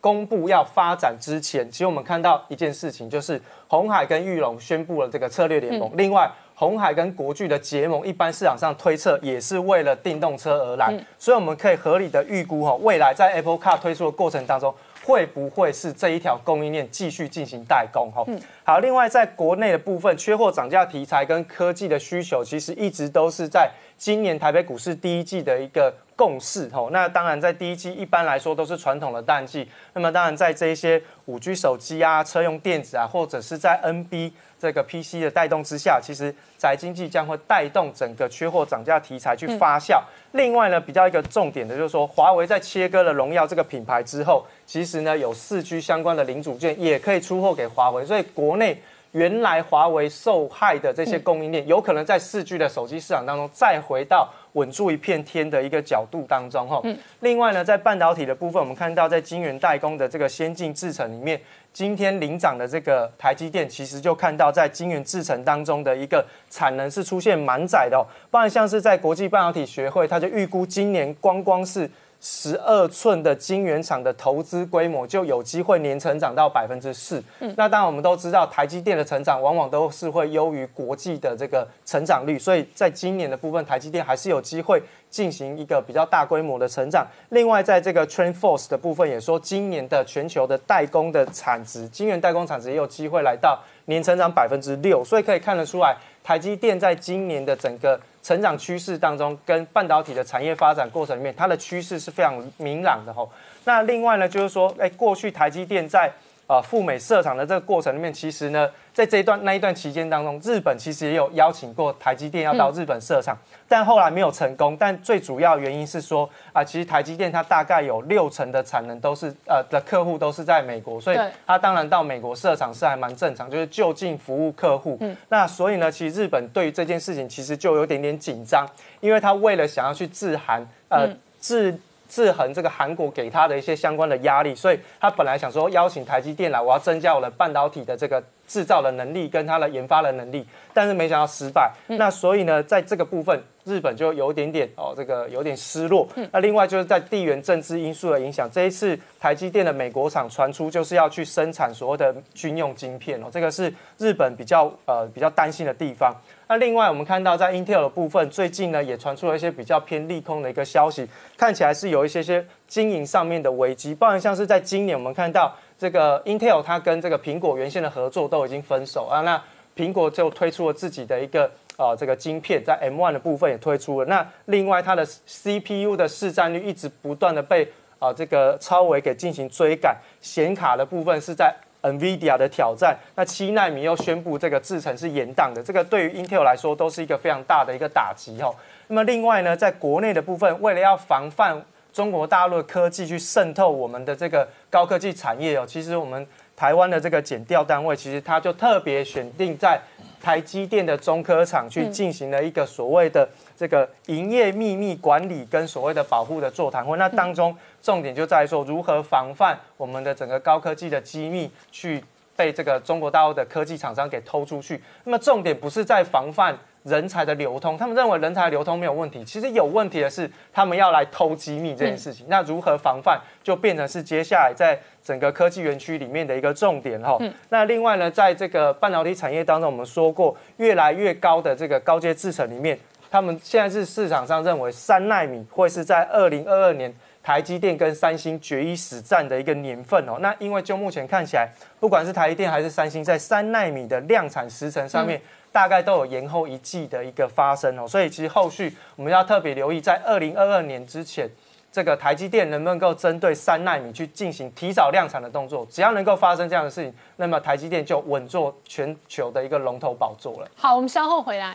公布要发展之前，其实我们看到一件事情，就是红海跟玉龙宣布了这个策略联盟。另外，红海跟国巨的结盟，一般市场上推测也是为了电动车而来。所以我们可以合理的预估，哈，未来在 Apple Car 推出的过程当中，会不会是这一条供应链继续进行代工？哈，好。另外，在国内的部分，缺货涨价题材跟科技的需求，其实一直都是在今年台北股市第一季的一个。共识吼，那当然在第一季一般来说都是传统的淡季，那么当然在这一些五 G 手机啊、车用电子啊，或者是在 NB 这个 PC 的带动之下，其实宅经济将会带动整个缺货涨价题材去发酵。另外呢，比较一个重点的就是说，华为在切割了荣耀这个品牌之后，其实呢有四 G 相关的零组件也可以出货给华为，所以国内。原来华为受害的这些供应链，有可能在四 G 的手机市场当中再回到稳住一片天的一个角度当中哈。另外呢，在半导体的部分，我们看到在晶圆代工的这个先进制程里面，今天领涨的这个台积电，其实就看到在晶圆制程当中的一个产能是出现满载的，不然像是在国际半导体学会，它就预估今年光光是。十二寸的晶圆厂的投资规模就有机会年成长到百分之四。嗯，那当然我们都知道，台积电的成长往往都是会优于国际的这个成长率，所以在今年的部分，台积电还是有机会进行一个比较大规模的成长。另外，在这个 TrendForce 的部分也说，今年的全球的代工的产值，晶圆代工产值也有机会来到年成长百分之六，所以可以看得出来，台积电在今年的整个。成长趋势当中，跟半导体的产业发展过程里面，它的趋势是非常明朗的吼。那另外呢，就是说，哎，过去台积电在啊赴美设厂的这个过程里面，其实呢。在这一段那一段期间当中，日本其实也有邀请过台积电要到日本设厂，但后来没有成功。但最主要原因是说啊，其实台积电它大概有六成的产能都是呃的客户都是在美国，所以它当然到美国设厂是还蛮正常，就是就近服务客户。嗯，那所以呢，其实日本对于这件事情其实就有点点紧张，因为他为了想要去制韩呃制。制衡这个韩国给他的一些相关的压力，所以他本来想说邀请台积电来，我要增加我的半导体的这个制造的能力跟它的研发的能力，但是没想到失败。那所以呢，在这个部分。日本就有点点哦，这个有点失落。那另外就是在地缘政治因素的影响，这一次台积电的美国厂传出就是要去生产所谓的军用晶片哦，这个是日本比较呃比较担心的地方。那另外我们看到在 Intel 的部分，最近呢也传出了一些比较偏利空的一个消息，看起来是有一些些经营上面的危机。包含像是在今年我们看到这个 Intel 它跟这个苹果原先的合作都已经分手啊，那苹果就推出了自己的一个。啊，这个晶片在 M1 的部分也推出了。那另外，它的 CPU 的市占率一直不断的被啊这个超维给进行追赶。显卡的部分是在 NVIDIA 的挑战。那七纳米又宣布这个制程是延宕的，这个对于 Intel 来说都是一个非常大的一个打击哦。那么另外呢，在国内的部分，为了要防范中国大陆的科技去渗透我们的这个高科技产业哦，其实我们台湾的这个检调单位，其实它就特别选定在。台积电的中科厂去进行了一个所谓的这个营业秘密管理跟所谓的保护的座谈会，那当中重点就在说如何防范我们的整个高科技的机密去被这个中国大陆的科技厂商给偷出去。那么重点不是在防范。人才的流通，他们认为人才流通没有问题，其实有问题的是他们要来偷机密这件事情。那如何防范，就变成是接下来在整个科技园区里面的一个重点哈。那另外呢，在这个半导体产业当中，我们说过，越来越高的这个高阶制程里面，他们现在是市场上认为三纳米会是在二零二二年台积电跟三星决一死战的一个年份哦。那因为就目前看起来，不管是台积电还是三星，在三纳米的量产时程上面，大概都有延后一季的一个发生哦。所以其实后续我们要特别留意，在二零二二年之前。这个台积电能不能够针对三纳米去进行提早量产的动作？只要能够发生这样的事情，那么台积电就稳坐全球的一个龙头宝座了。好，我们稍后回来。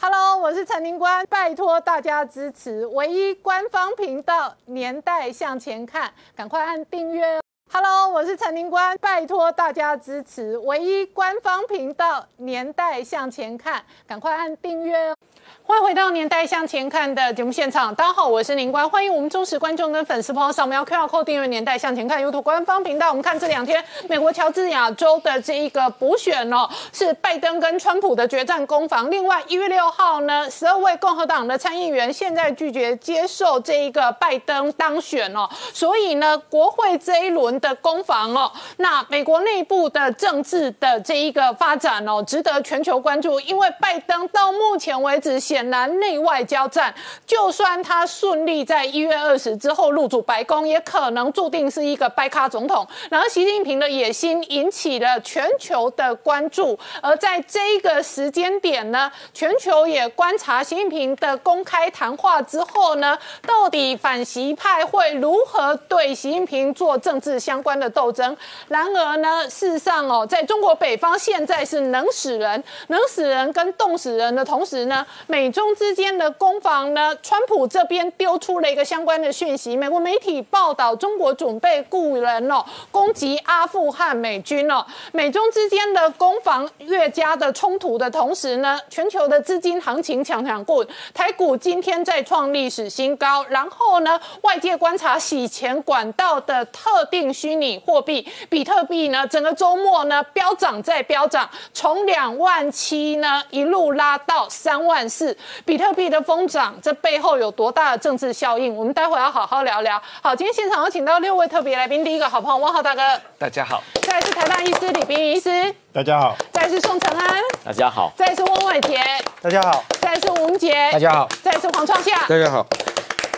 Hello，我是陈宁官，拜托大家支持唯一官方频道《年代向前看》，赶快按订阅。Hello，我是陈宁官，拜托大家支持唯一官方频道《年代向前看》，赶快按订阅哦。欢迎回到《年代向前看》的节目现场，大家好，我是林官，欢迎我们忠实观众跟粉丝朋友扫描 QR Code 订阅《年代向前看》YouTube 官方频道。我们看这两天美国乔治亚州的这一个补选哦，是拜登跟川普的决战攻防。另外一月六号呢，十二位共和党的参议员现在拒绝接受这一个拜登当选哦，所以呢，国会这一轮的攻防哦，那美国内部的政治的这一个发展哦，值得全球关注，因为拜登到目前为止。显然，内外交战，就算他顺利在一月二十之后入主白宫，也可能注定是一个掰卡总统。然后，习近平的野心引起了全球的关注。而在这一个时间点呢，全球也观察习近平的公开谈话之后呢，到底反习派会如何对习近平做政治相相关的斗争？然而呢，事实上哦，在中国北方现在是能死人、能死人跟冻死人的同时呢，美。中之间的攻防呢？川普这边丢出了一个相关的讯息，美国媒体报道，中国准备雇人哦，攻击阿富汗美军哦。美中之间的攻防越加的冲突的同时呢，全球的资金行情强强过，台股今天再创历史新高。然后呢，外界观察洗钱管道的特定虚拟货币比特币呢，整个周末呢飙涨再飙涨，从两万七呢一路拉到三万四。比特币的疯涨，这背后有多大的政治效应？我们待会要好好聊聊。好，今天现场有请到六位特别来宾，第一个好朋友汪浩大哥，大家好；再是台大医师李冰医师，大家好；再是宋承安，大家好；再是翁伟杰，大家好；再是吴杰，大家好；再是黄创夏，大家好。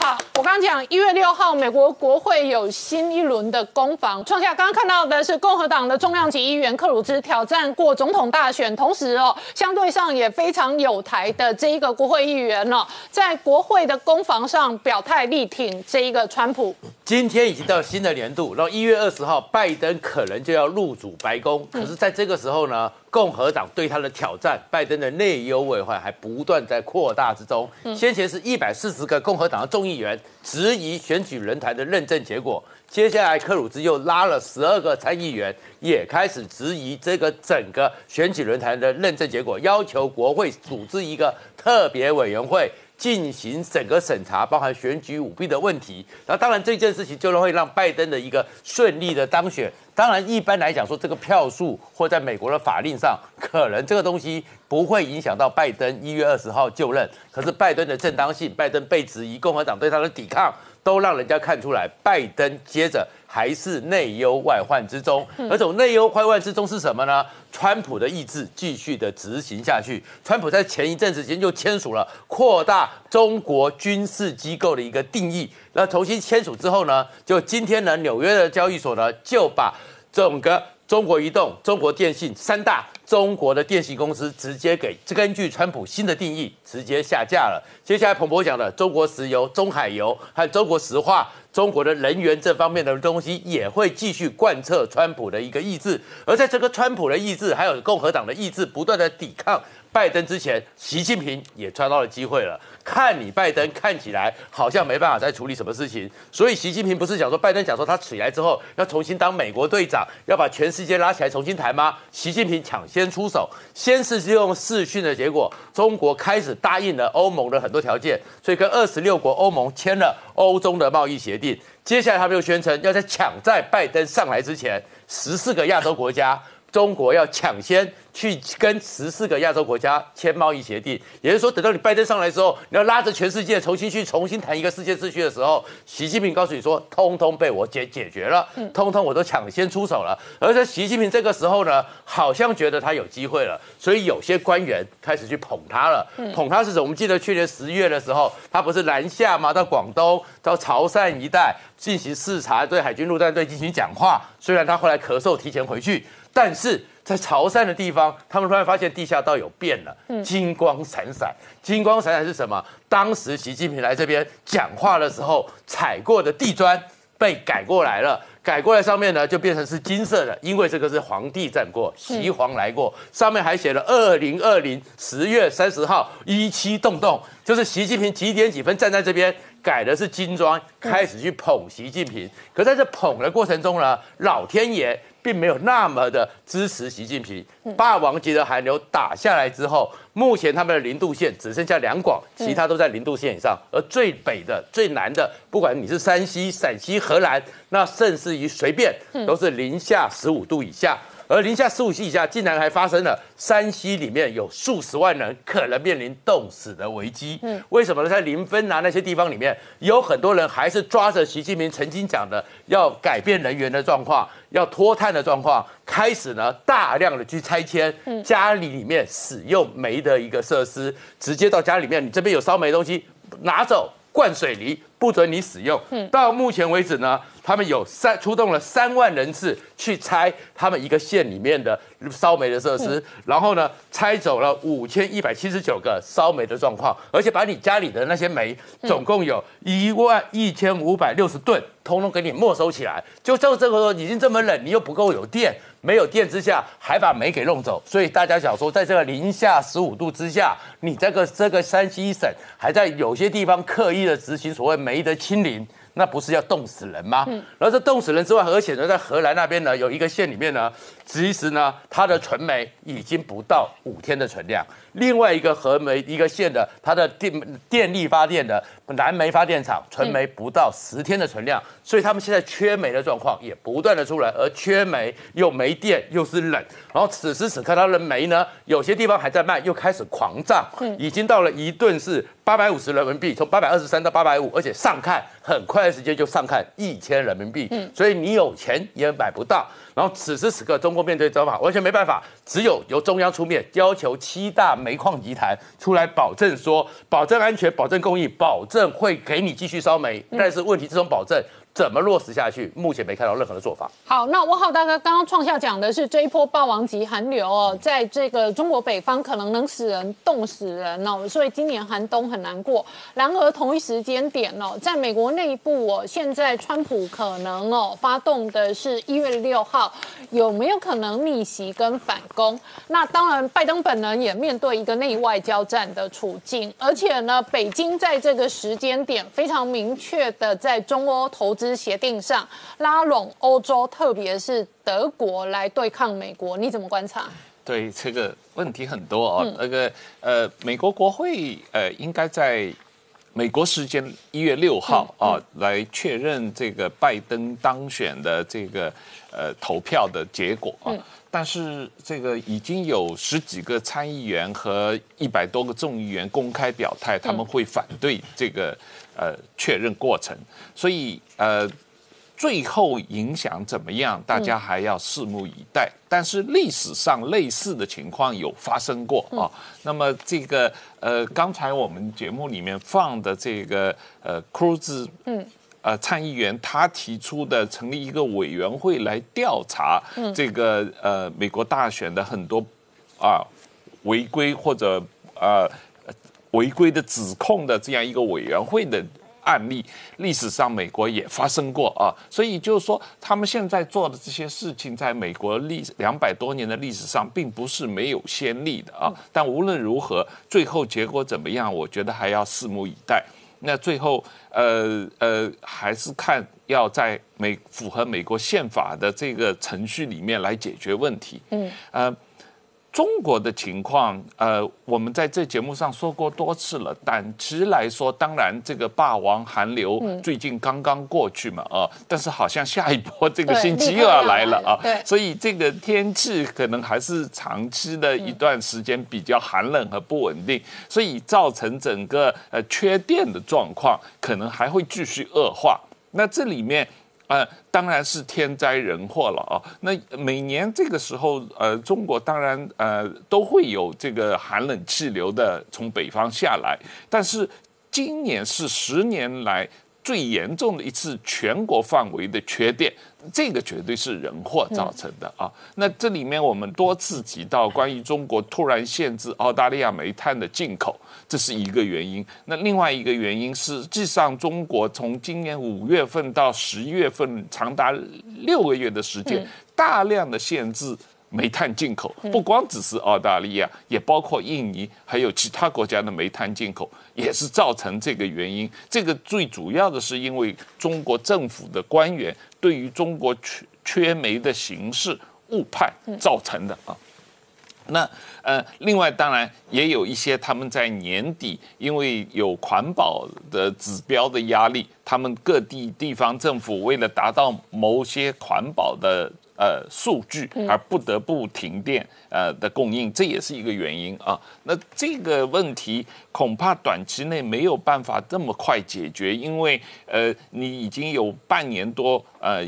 好，我刚刚讲一月六号，美国国会有新一轮的攻防。创下刚刚看到的是共和党的重量级议员克鲁兹挑战过总统大选，同时哦，相对上也非常有台的这一个国会议员哦，在国会的攻防上表态力挺这一个川普。今天已经到新的年度，然后一月二十号，拜登可能就要入主白宫，可是在这个时候呢？共和党对他的挑战，拜登的内忧外患还不断在扩大之中。先前是一百四十个共和党的众议员质疑选举人台的认证结果，接下来克鲁兹又拉了十二个参议员，也开始质疑这个整个选举人台的认证结果，要求国会组织一个特别委员会。进行整个审查，包含选举舞弊的问题。那当然，这件事情就会让拜登的一个顺利的当选。当然，一般来讲说，这个票数或在美国的法令上，可能这个东西不会影响到拜登一月二十号就任。可是，拜登的正当性，拜登被质疑，共和党对他的抵抗。都让人家看出来，拜登接着还是内忧外患之中。而这种内忧外患之中是什么呢？川普的意志继续的执行下去。川普在前一阵子间就签署了扩大中国军事机构的一个定义。那重新签署之后呢，就今天呢，纽约的交易所呢就把整个中国移动、中国电信三大中国的电信公司直接给根据川普新的定义直接下架了。接下来彭博讲的中国石油、中海油和中国石化、中国的人员这方面的东西也会继续贯彻川普的一个意志。而在这个川普的意志还有共和党的意志不断的抵抗拜登之前，习近平也抓到了机会了。看你拜登看起来好像没办法再处理什么事情，所以习近平不是讲说拜登讲说他起来之后要重新当美国队长，要把全世界拉起来重新谈吗？习近平抢先出手，先是利用视讯的结果，中国开始答应了欧盟的很多条件，所以跟二十六国欧盟签了欧中的贸易协定。接下来他们又宣称要在抢在拜登上来之前，十四个亚洲国家。中国要抢先去跟十四个亚洲国家签贸易协定，也就是说，等到你拜登上来之后，你要拉着全世界重新去重新谈一个世界秩序的时候，习近平告诉你说，通通被我解解决了，通通我都抢先出手了。而在习近平这个时候呢，好像觉得他有机会了，所以有些官员开始去捧他了。捧他是什么？我们记得去年十月的时候，他不是南下嘛？到广东、到潮汕一带进行视察，对海军陆战队进行讲话。虽然他后来咳嗽提前回去，但是在潮汕的地方，他们突然发现地下道有变了，金光闪闪。金光闪闪是什么？当时习近平来这边讲话的时候踩过的地砖被改过来了。改过来上面呢，就变成是金色的，因为这个是皇帝站过，习皇来过，上面还写了二零二零十月三十号一七洞洞，就是习近平几点几分站在这边，改的是金砖，开始去捧习近平。可在这捧的过程中呢，老天爷并没有那么的支持习近平。霸王级的寒流打下来之后，目前他们的零度线只剩下两广，其他都在零度线以上。而最北的、最南的，不管你是山西、陕西、河南，那甚至于随便都是零下十五度以下。而零下十五度以下，竟然还发生了山西里面有数十万人可能面临冻死的危机。嗯，为什么呢？在临汾啊那些地方里面，有很多人还是抓着习近平曾经讲的要改变能源的状况，要脱碳的状况，开始呢大量的去拆迁家里里面使用煤的一个设施，直接到家里面，你这边有烧煤的东西拿走灌水泥，不准你使用。到目前为止呢，他们有三出动了三万人次去拆他们一个县里面的烧煤的设施，然后呢拆走了五千一百七十九个烧煤的状况，而且把你家里的那些煤总共有一万一千五百六十吨，通通给你没收起来。就就这个时候已经这么冷，你又不够有电。没有电之下，还把煤给弄走，所以大家想说，在这个零下十五度之下，你这个这个山西省还在有些地方刻意的执行所谓煤的清零，那不是要冻死人吗？然后这冻死人之外，而且呢，在荷兰那边呢，有一个县里面呢，其实呢，它的存煤已经不到五天的存量。另外一个核煤一个县的，它的电电力发电的燃煤发电厂存煤不到十天的存量，所以他们现在缺煤的状况也不断的出来，而缺煤又没电又是冷，然后此时此刻它的煤呢，有些地方还在卖，又开始狂涨，已经到了一吨是八百五十人民币，从八百二十三到八百五，而且上看很快的时间就上看一千人民币，所以你有钱也买不到。然后此时此刻，中国面对这法完全没办法，只有由中央出面，要求七大煤矿集团出来保证说，保证安全、保证供应、保证会给你继续烧煤。但是问题，这种保证怎么落实下去？目前没看到任何的做法。好，那我好大哥刚刚创下讲的是这一波霸王级寒流哦，在这个中国北方可能能使人冻死人哦，所以今年寒冬很难过。然而同一时间点哦，在美国内部哦，现在川普可能哦发动的是一月六号有没有可能逆袭跟反攻？那当然，拜登本人也面对一个内外交战的处境，而且呢，北京在这个时间点非常明确的在中欧投资。协定上拉拢欧洲，特别是德国来对抗美国，你怎么观察？对这个问题很多哦。那个呃，美国国会呃，应该在美国时间一月六号啊，来确认这个拜登当选的这个呃投票的结果啊。但是这个已经有十几个参议员和一百多个众议员公开表态，他们会反对这个。呃，确认过程，所以呃，最后影响怎么样，大家还要拭目以待。但是历史上类似的情况有发生过啊。那么这个呃，刚才我们节目里面放的这个呃，库鲁兹嗯呃参议员他提出的成立一个委员会来调查这个呃美国大选的很多啊违规或者呃。违规的指控的这样一个委员会的案例，历史上美国也发生过啊，所以就是说，他们现在做的这些事情，在美国历两百多年的历史上，并不是没有先例的啊。但无论如何，最后结果怎么样，我觉得还要拭目以待。那最后，呃呃，还是看要在美符合美国宪法的这个程序里面来解决问题。嗯，呃。中国的情况，呃，我们在这节目上说过多次了。短期来说，当然这个霸王寒流最近刚刚过去嘛，啊，但是好像下一波这个星期又要要来了啊所以这个天气可能还是长期的一段时间比较寒冷和不稳定，所以造成整个呃缺电的状况可能还会继续恶化。那这里面。呃，当然是天灾人祸了啊。那每年这个时候，呃，中国当然呃都会有这个寒冷气流的从北方下来，但是今年是十年来最严重的一次全国范围的缺电，这个绝对是人祸造成的啊。那这里面我们多次提到关于中国突然限制澳大利亚煤炭的进口，这是一个原因。那另外一个原因是，实际上中国从今年五月份到十一月份，长达六个月的时间，大量的限制。煤炭进口不光只是澳大利亚，也包括印尼，还有其他国家的煤炭进口，也是造成这个原因。这个最主要的是因为中国政府的官员对于中国缺缺煤的形势误判造成的啊。那呃，另外当然也有一些他们在年底因为有环保的指标的压力，他们各地地方政府为了达到某些环保的呃数据，而不得不停电呃的供应，这也是一个原因啊。那这个问题恐怕短期内没有办法这么快解决，因为呃你已经有半年多呃。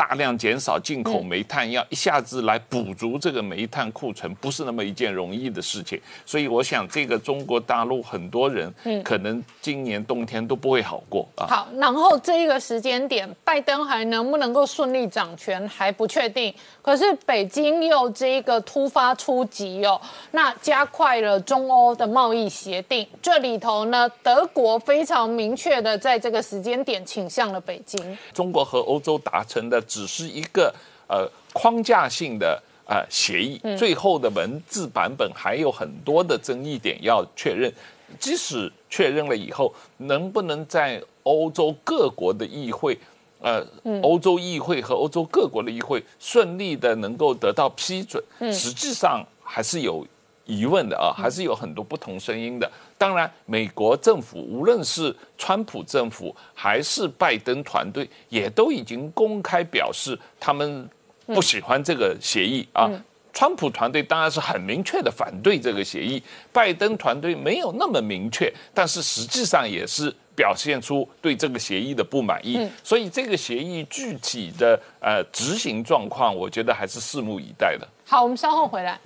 大量减少进口煤炭，要一下子来补足这个煤炭库存，不是那么一件容易的事情。所以我想，这个中国大陆很多人，可能今年冬天都不会好过啊。好，然后这一个时间点，拜登还能不能够顺利掌权还不确定。可是北京又这一个突发出击哦，那加快了中欧的贸易协定。这里头呢，德国非常明确的在这个时间点倾向了北京。中国和欧洲达成的只是一个呃框架性的呃协议，最后的文字版本还有很多的争议点要确认。即使确认了以后，能不能在欧洲各国的议会？呃，欧洲议会和欧洲各国的议会顺利的能够得到批准，实际上还是有疑问的啊，还是有很多不同声音的。当然，美国政府无论是川普政府还是拜登团队，也都已经公开表示他们不喜欢这个协议啊。川普团队当然是很明确的反对这个协议，拜登团队没有那么明确，但是实际上也是表现出对这个协议的不满意。所以这个协议具体的呃执行状况，我觉得还是拭目以待的。好，我们稍后回来。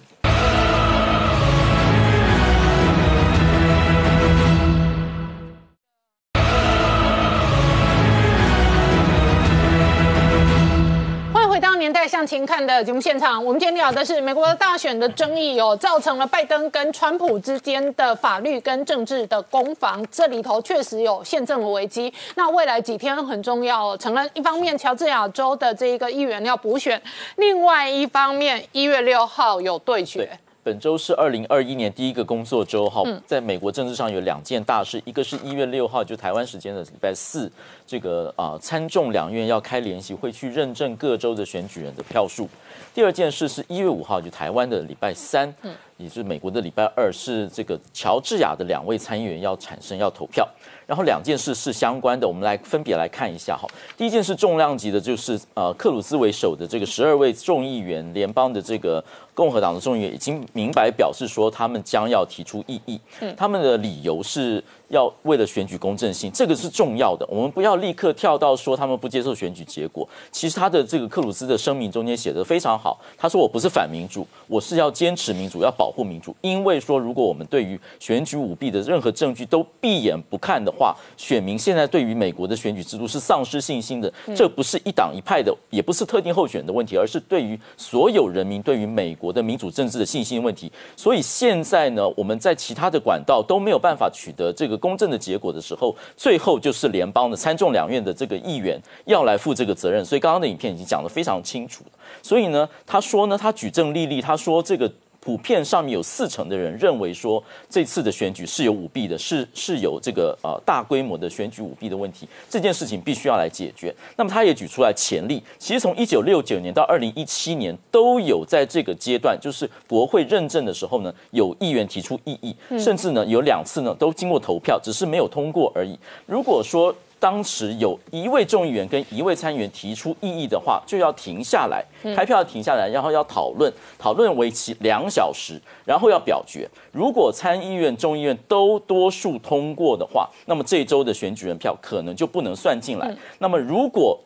年代向前看》的节目现场，我们今天聊的是美国的大选的争议哦，造成了拜登跟川普之间的法律跟政治的攻防，这里头确实有宪政的危机。那未来几天很重要哦，承认一方面乔治亚州的这一个议员要补选，另外一方面一月六号有对决。本周是二零二一年第一个工作周，哈，在美国政治上有两件大事，一个是一月六号，就台湾时间的礼拜四，这个啊参众两院要开联席会去认证各州的选举人的票数。第二件事是一月五号，就台湾的礼拜三，也是美国的礼拜二，是这个乔治亚的两位参议员要产生要投票。然后两件事是相关的，我们来分别来看一下哈。第一件事重量级的，就是呃克鲁兹为首的这个十二位众议员，联邦的这个共和党的众议员已经明白表示说，他们将要提出异议。嗯他们的理由是要为了选举公正性，这个是重要的。我们不要立刻跳到说他们不接受选举结果。其实他的这个克鲁兹的声明中间写的非常好，他说我不是反民主，我是要坚持民主，要保护民主。因为说如果我们对于选举舞弊的任何证据都闭眼不看的话，选民现在对于美国的选举制度是丧失信心的。这不是一党一派的，也不是特定候选的问题，而是对于所有人民对于美国我的民主政治的信心问题。所以现在呢，我们在其他的管道都没有办法取得这个公正的结果的时候，最后就是联邦的参众两院的这个议员要来负这个责任。所以刚刚的影片已经讲得非常清楚。所以呢，他说呢，他举证立例，他说这个。普遍上面有四成的人认为说这次的选举是有舞弊的，是是有这个呃大规模的选举舞弊的问题，这件事情必须要来解决。那么他也举出来前例，其实从一九六九年到二零一七年都有在这个阶段，就是国会认证的时候呢，有议员提出异议，甚至呢有两次呢都经过投票，只是没有通过而已。如果说当时有一位众议员跟一位参议员提出异议的话，就要停下来，开票要停下来，然后要讨论，讨论为期两小时，然后要表决。如果参议院、众议院都多数通过的话，那么这一周的选举人票可能就不能算进来。那么如果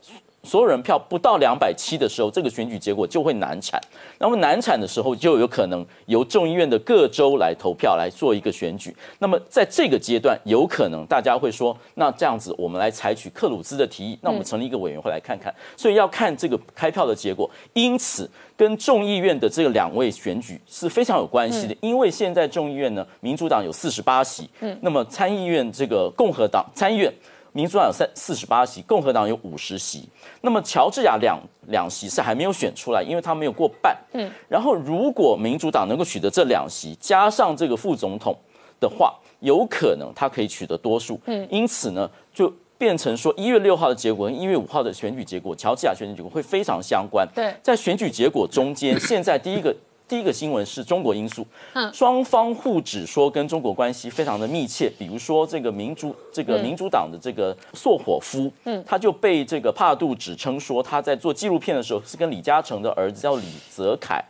所有人票不到两百七的时候，这个选举结果就会难产。那么难产的时候，就有可能由众议院的各州来投票来做一个选举。那么在这个阶段，有可能大家会说，那这样子我们来采取克鲁兹的提议，那我们成立一个委员会来看看。所以要看这个开票的结果。因此，跟众议院的这个两位选举是非常有关系的。因为现在众议院呢，民主党有四十八席，嗯，那么参议院这个共和党参议院。民主党有三四十八席，共和党有五十席。那么乔治亚两两席是还没有选出来，因为他没有过半。嗯，然后如果民主党能够取得这两席，加上这个副总统的话，有可能他可以取得多数。嗯，因此呢，就变成说一月六号的结果跟一月五号的选举结果，乔治亚选举结果会非常相关。对，在选举结果中间，现在第一个。第一个新闻是中国因素，双方互指说跟中国关系非常的密切，比如说这个民主这个民主党的这个硕火夫，嗯，他就被这个帕杜指称说他在做纪录片的时候是跟李嘉诚的儿子叫李泽楷，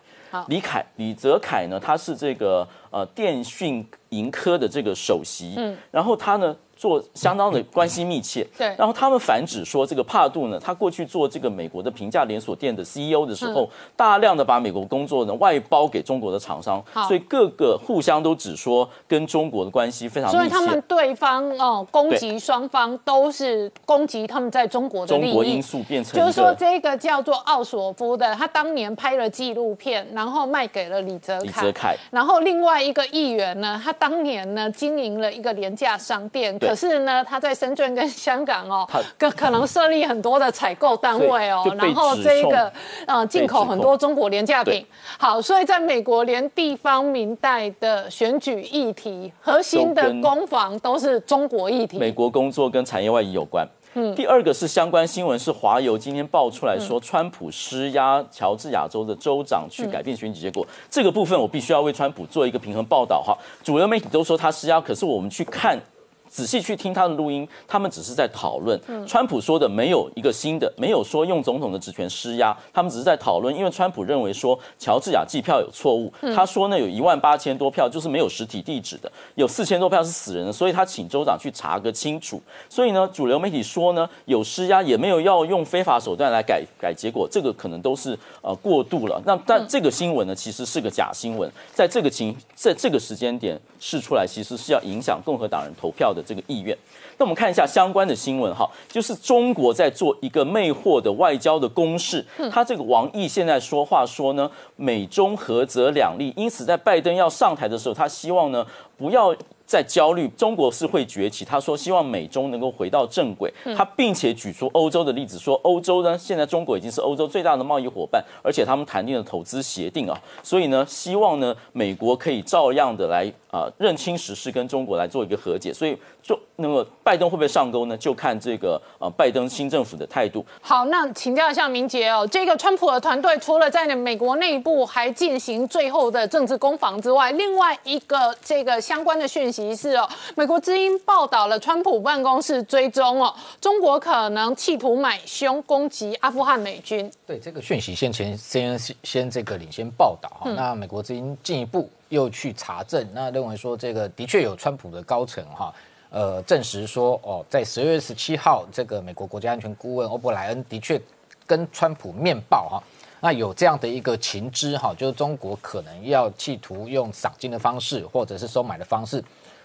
李凯李泽楷呢，他是这个呃电讯盈科的这个首席，嗯，然后他呢。做相当的关系密切，对。然后他们反指说，这个帕杜呢，他过去做这个美国的平价连锁店的 CEO 的时候，大量的把美国工作呢外包给中国的厂商，所以各个互相都指说跟中国的关系非常密切。所以他们对方哦攻击双方都是攻击他们在中国的利益。中国因素变成就是说这个叫做奥索夫的，他当年拍了纪录片，然后卖给了李泽李泽楷。然后另外一个议员呢，他当年呢经营了一个廉价商店。可是呢，他在深圳跟香港哦，可可能设立很多的采购单位哦，然后这一个呃进口很多中国廉价品。好，所以在美国连地方民代的选举议题核心的攻防都是中国议题。美国工作跟产业外移有关。嗯，第二个是相关新闻是华油今天爆出来说，川普施压乔治亚州的州长去改变选举结果。这个部分我必须要为川普做一个平衡报道哈。主流媒体都说他施压，可是我们去看。仔细去听他的录音，他们只是在讨论。川普说的没有一个新的，没有说用总统的职权施压，他们只是在讨论。因为川普认为说乔治亚计票有错误，他说呢有一万八千多票就是没有实体地址的，有四千多票是死人的，所以他请州长去查个清楚。所以呢，主流媒体说呢有施压，也没有要用非法手段来改改结果，这个可能都是呃过度了。那但这个新闻呢其实是个假新闻，在这个情在这个时间点试出来，其实是要影响共和党人投票的。这个意愿，那我们看一下相关的新闻哈，就是中国在做一个魅惑的外交的攻势。他这个王毅现在说话说呢，美中合则两利，因此在拜登要上台的时候，他希望呢不要。再焦虑，中国是会崛起。他说希望美中能够回到正轨。他并且举出欧洲的例子，说欧洲呢，现在中国已经是欧洲最大的贸易伙伴，而且他们谈定了投资协定啊。所以呢，希望呢，美国可以照样的来啊认清时事，跟中国来做一个和解。所以，就那么拜登会不会上钩呢？就看这个啊拜登新政府的态度。好，那请教一下明杰哦，这个川普的团队除了在美国内部还进行最后的政治攻防之外，另外一个这个相关的讯息。是哦，美国之音报道了川普办公室追踪哦，中国可能企图买凶攻击阿富汗美军。对这个讯息，先前先先这个领先报道哈，那美国之音进一步又去查证，那认为说这个的确有川普的高层哈，呃，证实说哦，在十月十七号，这个美国国家安全顾问欧布莱恩的确跟川普面报哈。那有这样的一个情知哈，就是中国可能要企图用赏金的方式，或者是收买的方式。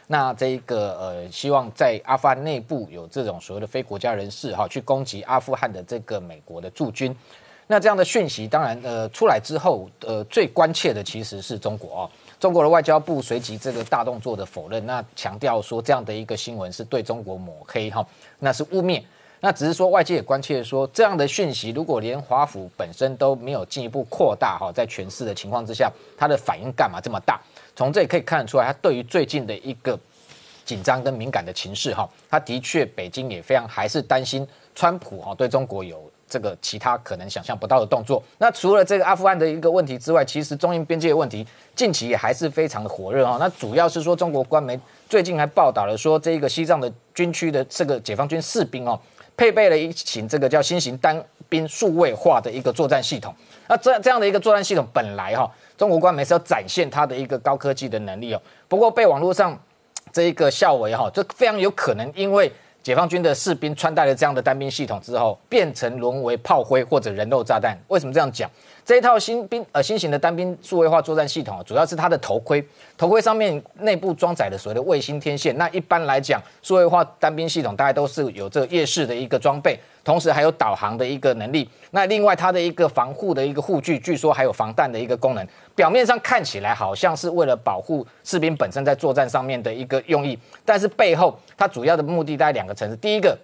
那这个呃，希望在阿富汗内部有这种所谓的非国家人士哈，去攻击阿富汗的这个美国的驻军。那这样的讯息当然呃出来之后，呃最关切的其实是中国哦。中国的外交部随即这个大动作的否认，那强调说这样的一个新闻是对中国抹黑哈，那是污蔑。那只是说外界也关切说，这样的讯息如果连华府本身都没有进一步扩大哈，在全市的情况之下，它的反应干嘛这么大？从这里可以看得出来，他对于最近的一个紧张跟敏感的情势哈，他的确北京也非常还是担心川普哈对中国有这个其他可能想象不到的动作。那除了这个阿富汗的一个问题之外，其实中印边界的问题近期也还是非常的火热哈。那主要是说中国官媒最近还报道了说，这个西藏的军区的这个解放军士兵哦，配备了一型这个叫新型单兵数位化的一个作战系统。那这这样的一个作战系统本来哈，中国官媒是要展现它的一个高科技的能力哦，不过被网络上这一个笑为哈，这非常有可能因为解放军的士兵穿戴了这样的单兵系统之后，变成沦为炮灰或者人肉炸弹。为什么这样讲？这一套新兵呃新型的单兵数位化作战系统，主要是它的头盔，头盔上面内部装载的所谓的卫星天线。那一般来讲，数位化单兵系统大概都是有这个夜视的一个装备，同时还有导航的一个能力。那另外它的一个防护的一个护具，据说还有防弹的一个功能。表面上看起来好像是为了保护士兵本身在作战上面的一个用意，但是背后它主要的目的大概两个层次。第一个，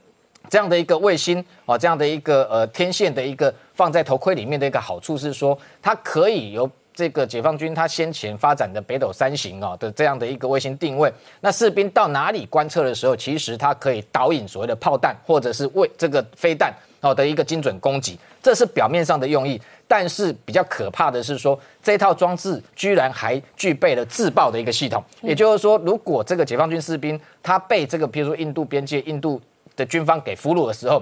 这样的一个卫星哦，这样的一个呃天线的一个放在头盔里面的一个好处是说，它可以由这个解放军它先前发展的北斗三型哦的这样的一个卫星定位，那士兵到哪里观测的时候，其实它可以导引所谓的炮弹或者是为这个飞弹哦的一个精准攻击，这是表面上的用意。但是比较可怕的是说，这套装置居然还具备了自爆的一个系统，也就是说，如果这个解放军士兵他被这个比如说印度边界印度的军方给俘虏的时候，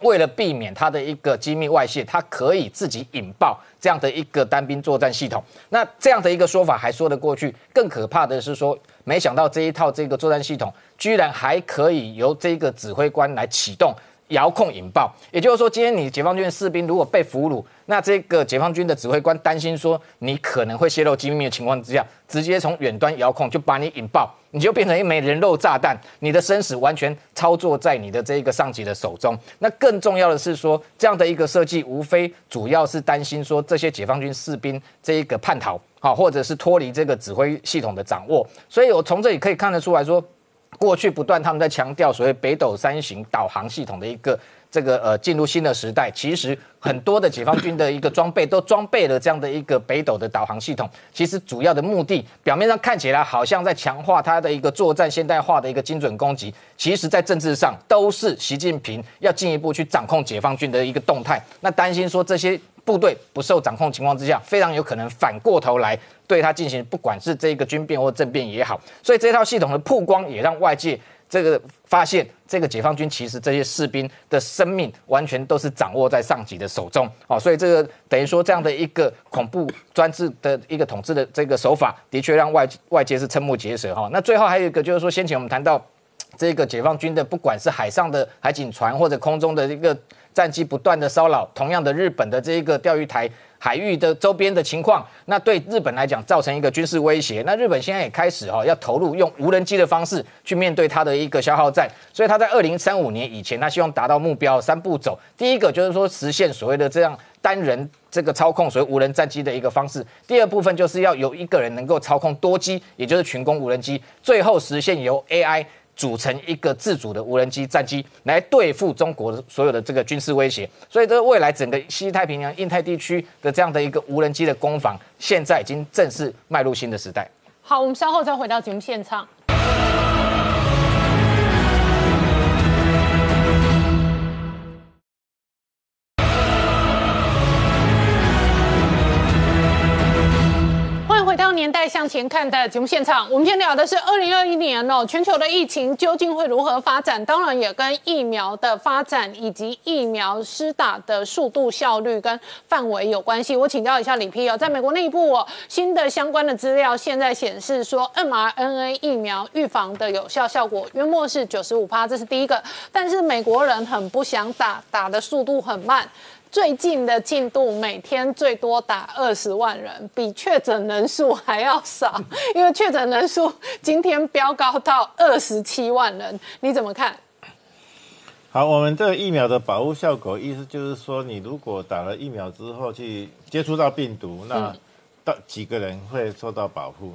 为了避免他的一个机密外泄，他可以自己引爆这样的一个单兵作战系统。那这样的一个说法还说得过去，更可怕的是说，没想到这一套这个作战系统居然还可以由这个指挥官来启动。遥控引爆，也就是说，今天你解放军的士兵如果被俘虏，那这个解放军的指挥官担心说你可能会泄露机密的情况之下，直接从远端遥控就把你引爆，你就变成一枚人肉炸弹，你的生死完全操作在你的这一个上级的手中。那更重要的是说，这样的一个设计，无非主要是担心说这些解放军士兵这一个叛逃，好，或者是脱离这个指挥系统的掌握。所以我从这里可以看得出来说。过去不断他们在强调所谓北斗三型导航系统的一个这个呃进入新的时代，其实很多的解放军的一个装备都装备了这样的一个北斗的导航系统。其实主要的目的，表面上看起来好像在强化它的一个作战现代化的一个精准攻击，其实在政治上都是习近平要进一步去掌控解放军的一个动态。那担心说这些。部队不受掌控情况之下，非常有可能反过头来对他进行，不管是这个军变或政变也好。所以这套系统的曝光，也让外界这个发现，这个解放军其实这些士兵的生命完全都是掌握在上级的手中。哦，所以这个等于说这样的一个恐怖专制的一个统治的这个手法，的确让外外界是瞠目结舌哈。那最后还有一个就是说，先前我们谈到这个解放军的，不管是海上的海警船或者空中的一个。战机不断的骚扰，同样的日本的这一个钓鱼台海域的周边的情况，那对日本来讲造成一个军事威胁。那日本现在也开始哈要投入用无人机的方式去面对它的一个消耗战，所以他在二零三五年以前，他希望达到目标三步走。第一个就是说实现所谓的这样单人这个操控所谓无人战机的一个方式。第二部分就是要有一个人能够操控多机，也就是群攻无人机。最后实现由 AI。组成一个自主的无人机战机来对付中国的所有的这个军事威胁，所以这未来整个西太平洋、印太地区的这样的一个无人机的攻防，现在已经正式迈入新的时代。好，我们稍后再回到节目现场。回到年代向前看的节目现场，我们今天聊的是二零二一年哦，全球的疫情究竟会如何发展？当然也跟疫苗的发展以及疫苗施打的速度、效率跟范围有关系。我请教一下李批哦，在美国内部哦，新的相关的资料现在显示说，mRNA 疫苗预防的有效效果约莫是九十五趴，这是第一个。但是美国人很不想打，打的速度很慢。最近的进度每天最多打二十万人，比确诊人数还要少，因为确诊人数今天飙高到二十七万人，你怎么看？好，我们这个疫苗的保护效果，意思就是说，你如果打了疫苗之后去接触到病毒，那到几个人会受到保护？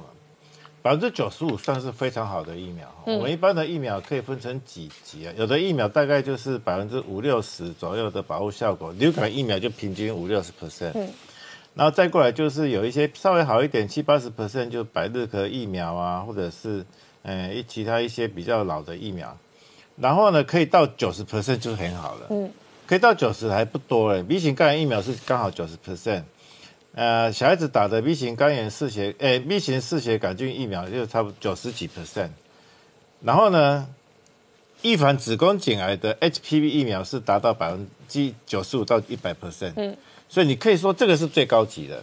百分之九十五算是非常好的疫苗。我们一般的疫苗可以分成几级啊？有的疫苗大概就是百分之五六十左右的保护效果，流感疫苗就平均五六十 percent。然后再过来就是有一些稍微好一点，七八十 percent 就百日咳疫苗啊，或者是呃一其他一些比较老的疫苗。然后呢，可以到九十 percent 就很好了。嗯，可以到九十还不多哎。B 型肝炎疫苗是刚好九十 percent。呃，小孩子打的 B 型肝炎嗜血，诶，B 型嗜血杆菌疫苗就差不多九十几 percent。然后呢，预防子宫颈癌的 HPV 疫苗是达到百分之九十五到一百 percent。嗯。所以你可以说这个是最高级的，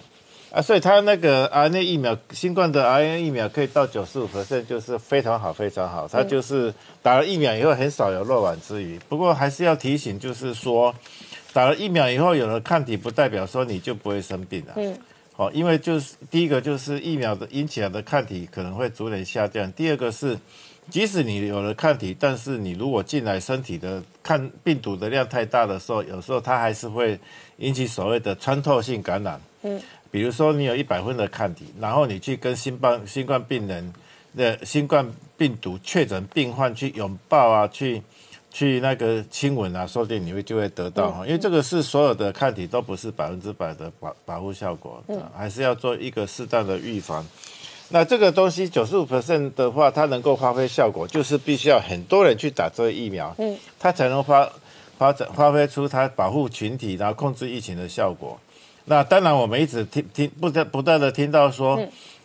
啊，所以它那个 RNA 疫苗，新冠的 RNA 疫苗可以到九十五 percent，就是非常好，非常好。它就是打了疫苗以后很少有漏网之鱼。不过还是要提醒，就是说打了疫苗以后有了抗体，不代表说你就不会生病了。嗯。好，因为就是第一个就是疫苗的引起来的抗体可能会逐年下降。第二个是，即使你有了抗体，但是你如果进来身体的抗病毒的量太大的时候，有时候它还是会。引起所谓的穿透性感染，嗯，比如说你有一百分的抗体，然后你去跟新冠新冠病人的新冠病毒确诊病患去拥抱啊，去去那个亲吻啊，说不定你会就会得到哈，因为这个是所有的抗体都不是百分之百的保保护效果，嗯，还是要做一个适当的预防。那这个东西九十五 percent 的话，它能够发挥效果，就是必须要很多人去打这个疫苗，嗯，它才能发。发展发挥出它保护群体，然后控制疫情的效果。那当然，我们一直听听不断不断的听到说，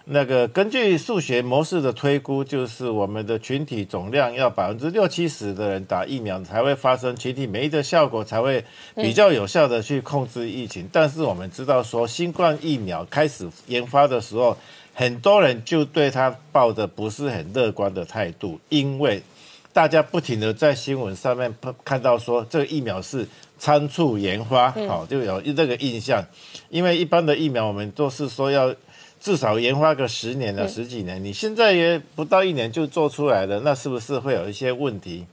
那个根据数学模式的推估，就是我们的群体总量要百分之六七十的人打疫苗，才会发生群体免疫的效果，才会比较有效的去控制疫情。但是我们知道说，新冠疫苗开始研发的时候，很多人就对它抱着不是很乐观的态度，因为。大家不停的在新闻上面看到说这个疫苗是仓促研发，好就有这个印象。因为一般的疫苗我们都是说要至少研发个十年了十几年，你现在也不到一年就做出来了，那是不是会有一些问题？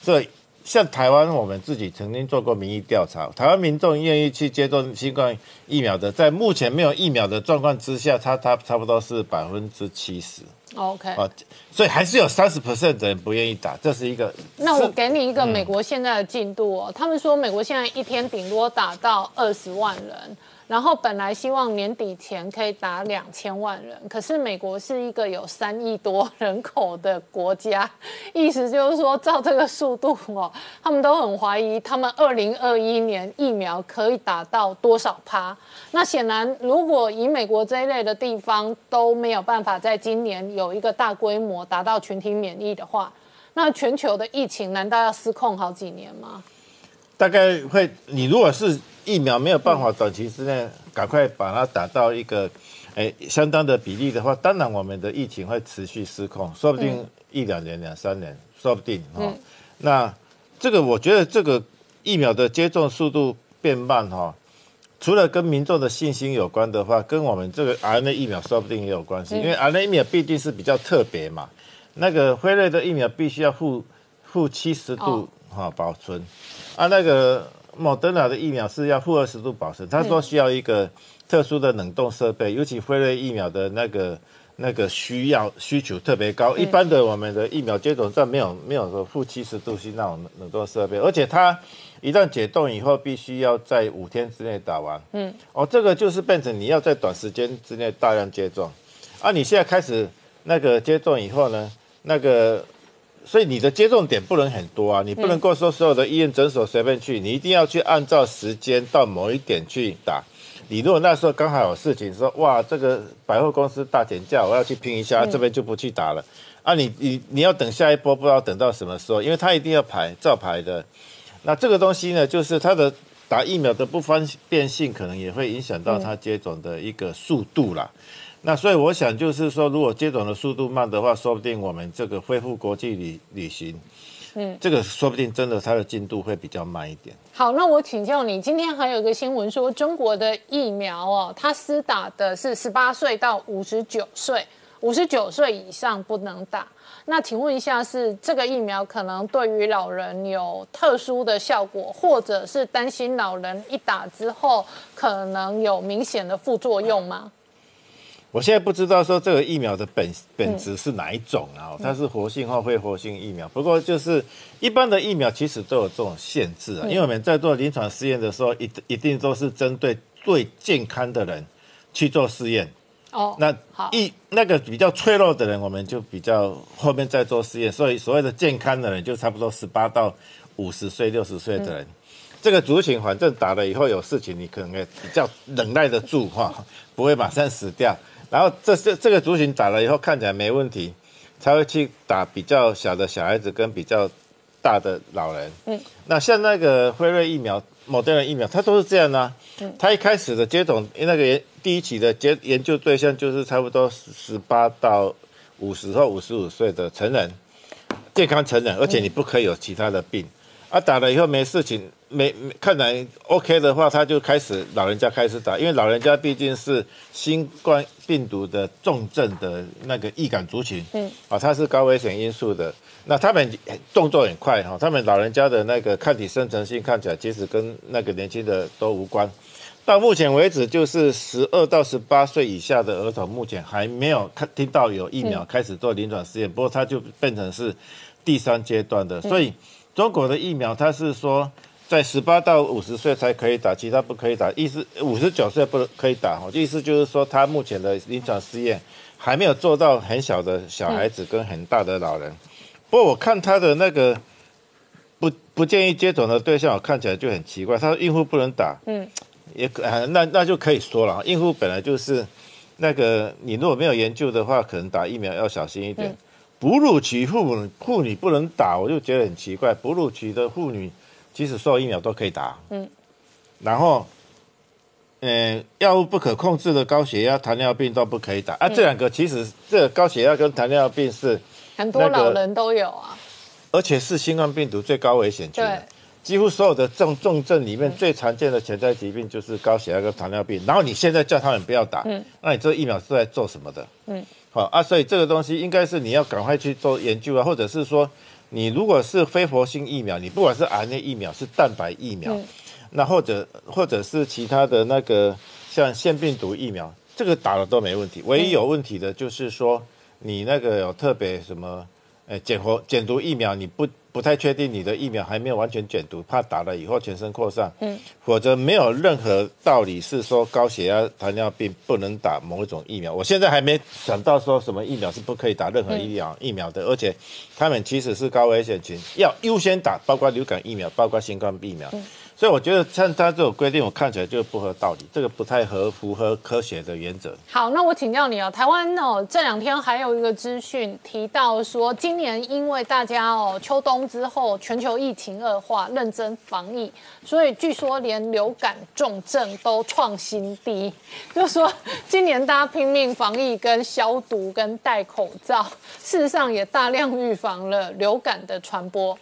所以像台湾我们自己曾经做过民意调查，台湾民众愿意去接种新冠疫苗的，在目前没有疫苗的状况之下，它它差不多是百分之七十。OK，啊，所以还是有三十 percent 的人不愿意打，这是一个。那我给你一个美国现在的进度哦，他们说美国现在一天顶多打到二十万人。然后本来希望年底前可以打两千万人，可是美国是一个有三亿多人口的国家，意思就是说照这个速度哦，他们都很怀疑他们二零二一年疫苗可以打到多少趴。那显然，如果以美国这一类的地方都没有办法在今年有一个大规模达到群体免疫的话，那全球的疫情难道要失控好几年吗？大概会，你如果是。疫苗没有办法短期之内赶快把它打到一个，哎，相当的比例的话，当然我们的疫情会持续失控，说不定一两年、两三年，说不定哈。那这个我觉得这个疫苗的接种速度变慢哈，除了跟民众的信心有关的话，跟我们这个 RNA 疫苗说不定也有关系，因为 RNA 疫苗毕竟是比较特别嘛。那个辉瑞的疫苗必须要负负七十度哈保存，啊那个。莫德纳的疫苗是要负二十度保存，他说需要一个特殊的冷冻设备，尤其辉瑞疫苗的那个那个需要需求特别高，一般的我们的疫苗接种站没有没有说负七十度是那种冷冻设备，而且它一旦解冻以后，必须要在五天之内打完。嗯，哦，这个就是变成你要在短时间之内大量接种，啊，你现在开始那个接种以后呢，那个。所以你的接种点不能很多啊，你不能够说所有的医院诊所随便去，你一定要去按照时间到某一点去打。你如果那时候刚好有事情，说哇这个百货公司大减价，我要去拼一下，这边就不去打了。啊，你你你要等下一波，不知道等到什么时候，因为他一定要排照排的。那这个东西呢，就是它的打疫苗的不方便性，可能也会影响到它接种的一个速度啦。那所以我想就是说，如果接种的速度慢的话，说不定我们这个恢复国际旅旅行，嗯，这个说不定真的它的进度会比较慢一点。好，那我请教你，今天还有一个新闻说，中国的疫苗哦，它施打的是十八岁到五十九岁，五十九岁以上不能打。那请问一下，是这个疫苗可能对于老人有特殊的效果，或者是担心老人一打之后可能有明显的副作用吗？我现在不知道说这个疫苗的本本质是哪一种啊？它是活性或非活性疫苗。不过就是一般的疫苗其实都有这种限制啊，因为我们在做临床试验的时候，一一定都是针对最健康的人去做试验。哦，那好一那个比较脆弱的人，我们就比较后面再做试验。所以所谓的健康的人，就差不多十八到五十岁、六十岁的人。这个族群反正打了以后有事情，你可能也比较忍耐得住哈，不会马上死掉。然后这这这个族群打了以后看起来没问题，才会去打比较小的小孩子跟比较大的老人。嗯，那像那个辉瑞疫苗、某德人疫苗，它都是这样呢、它一开始的接种那个研第一期的接研究对象就是差不多十八到五十或五十五岁的成人，健康成人，而且你不可以有其他的病。啊，打了以后没事情，没没看来 OK 的话，他就开始老人家开始打，因为老人家毕竟是新冠病毒的重症的那个易感族群，嗯，啊，它是高危险因素的，那他们动作很快哈，他们老人家的那个抗体生成性看起来其实跟那个年轻的都无关。到目前为止，就是十二到十八岁以下的儿童，目前还没有看听到有疫苗开始做临床试验，不过它就变成是第三阶段的，所以中国的疫苗它是说在十八到五十岁才可以打，其他不可以打，意思五十九岁不可以打，哦，意思就是说它目前的临床试验还没有做到很小的小孩子跟很大的老人。不过我看他的那个不不建议接种的对象，我看起来就很奇怪，他说孕妇不能打，嗯，也可、呃那那就可以说了，孕妇本来就是那个你如果没有研究的话，可能打疫苗要小心一点。哺乳期妇女妇女不能打，我就觉得很奇怪。哺乳期的妇女即使受疫苗都可以打，嗯，然后，呃，药物不可控制的高血压、糖尿病都不可以打啊。这两个其实这个高血压跟糖尿病是，很多老人都有啊。而且是新冠病毒最高危险群对。几乎所有的重重症里面最常见的潜在疾病就是高血压跟糖尿病，然后你现在叫他们不要打，那你这疫苗是在做什么的？嗯，好啊，所以这个东西应该是你要赶快去做研究啊，或者是说，你如果是非活性疫苗，你不管是 RNA 疫苗是蛋白疫苗，那或者或者是其他的那个像腺病毒疫苗，这个打了都没问题，唯一有问题的就是说你那个有特别什么。呃，减活减毒疫苗，你不不太确定你的疫苗还没有完全减毒，怕打了以后全身扩散，嗯，否则没有任何道理是说高血压、糖尿病不能打某一种疫苗。我现在还没想到说什么疫苗是不可以打任何疫苗、疫苗的，而且他们其实是高危险群，要优先打，包括流感疫苗，包括新冠疫苗。所以我觉得像他这种规定，我看起来就不合道理，这个不太合符合科学的原则。好，那我请教你哦，台湾哦这两天还有一个资讯提到说，今年因为大家哦秋冬之后全球疫情恶化，认真防疫，所以据说连流感重症都创新低，就说今年大家拼命防疫跟消毒跟戴口罩，事实上也大量预防了流感的传播。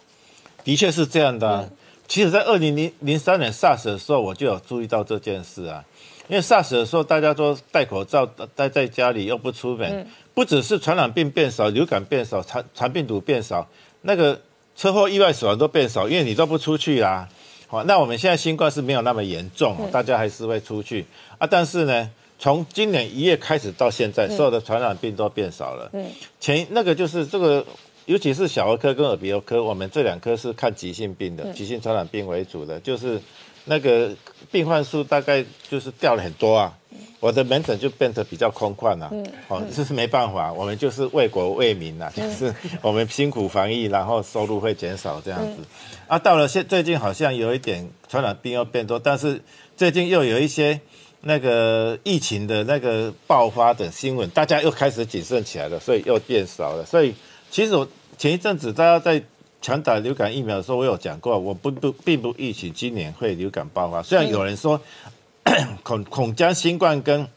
的确是这样的、啊。其实，在二零零零三年 SARS 的时候，我就有注意到这件事啊。因为 SARS 的时候，大家都戴口罩，待在家里又不出门，不只是传染病变少，流感变少，传传病毒变少，那个车祸意外死亡都变少，因为你都不出去啦。好，那我们现在新冠是没有那么严重，大家还是会出去啊。但是呢，从今年一月开始到现在，所有的传染病都变少了。嗯，前那个就是这个。尤其是小儿科跟耳鼻喉科，我们这两科是看急性病的，急性传染病为主的，就是那个病患数大概就是掉了很多啊。我的门诊就变得比较空旷了、啊，哦，这是没办法，我们就是为国为民呐、啊，就是我们辛苦防疫，然后收入会减少这样子。啊，到了现最近好像有一点传染病又变多，但是最近又有一些那个疫情的那个爆发的新闻，大家又开始谨慎起来了，所以又变少了，所以。其实我前一阵子大家在强打流感疫苗的时候，我有讲过，我不不并不预期今年会流感爆发。虽然有人说、嗯、恐恐将新冠跟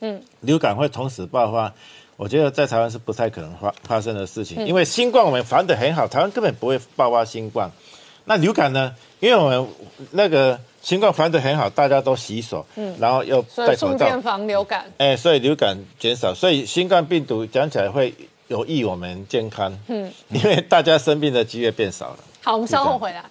嗯流感会同时爆发，我觉得在台湾是不太可能发发生的事情，因为新冠我们防得很好，台湾根本不会爆发新冠。那流感呢？因为我们那个新冠防得很好，大家都洗手，嗯，然后又戴口罩，顺便防流感。哎、欸，所以流感减少，所以新冠病毒讲起来会。有益我们健康，嗯，因为大家生病的机会变少了。好，我们稍后回来。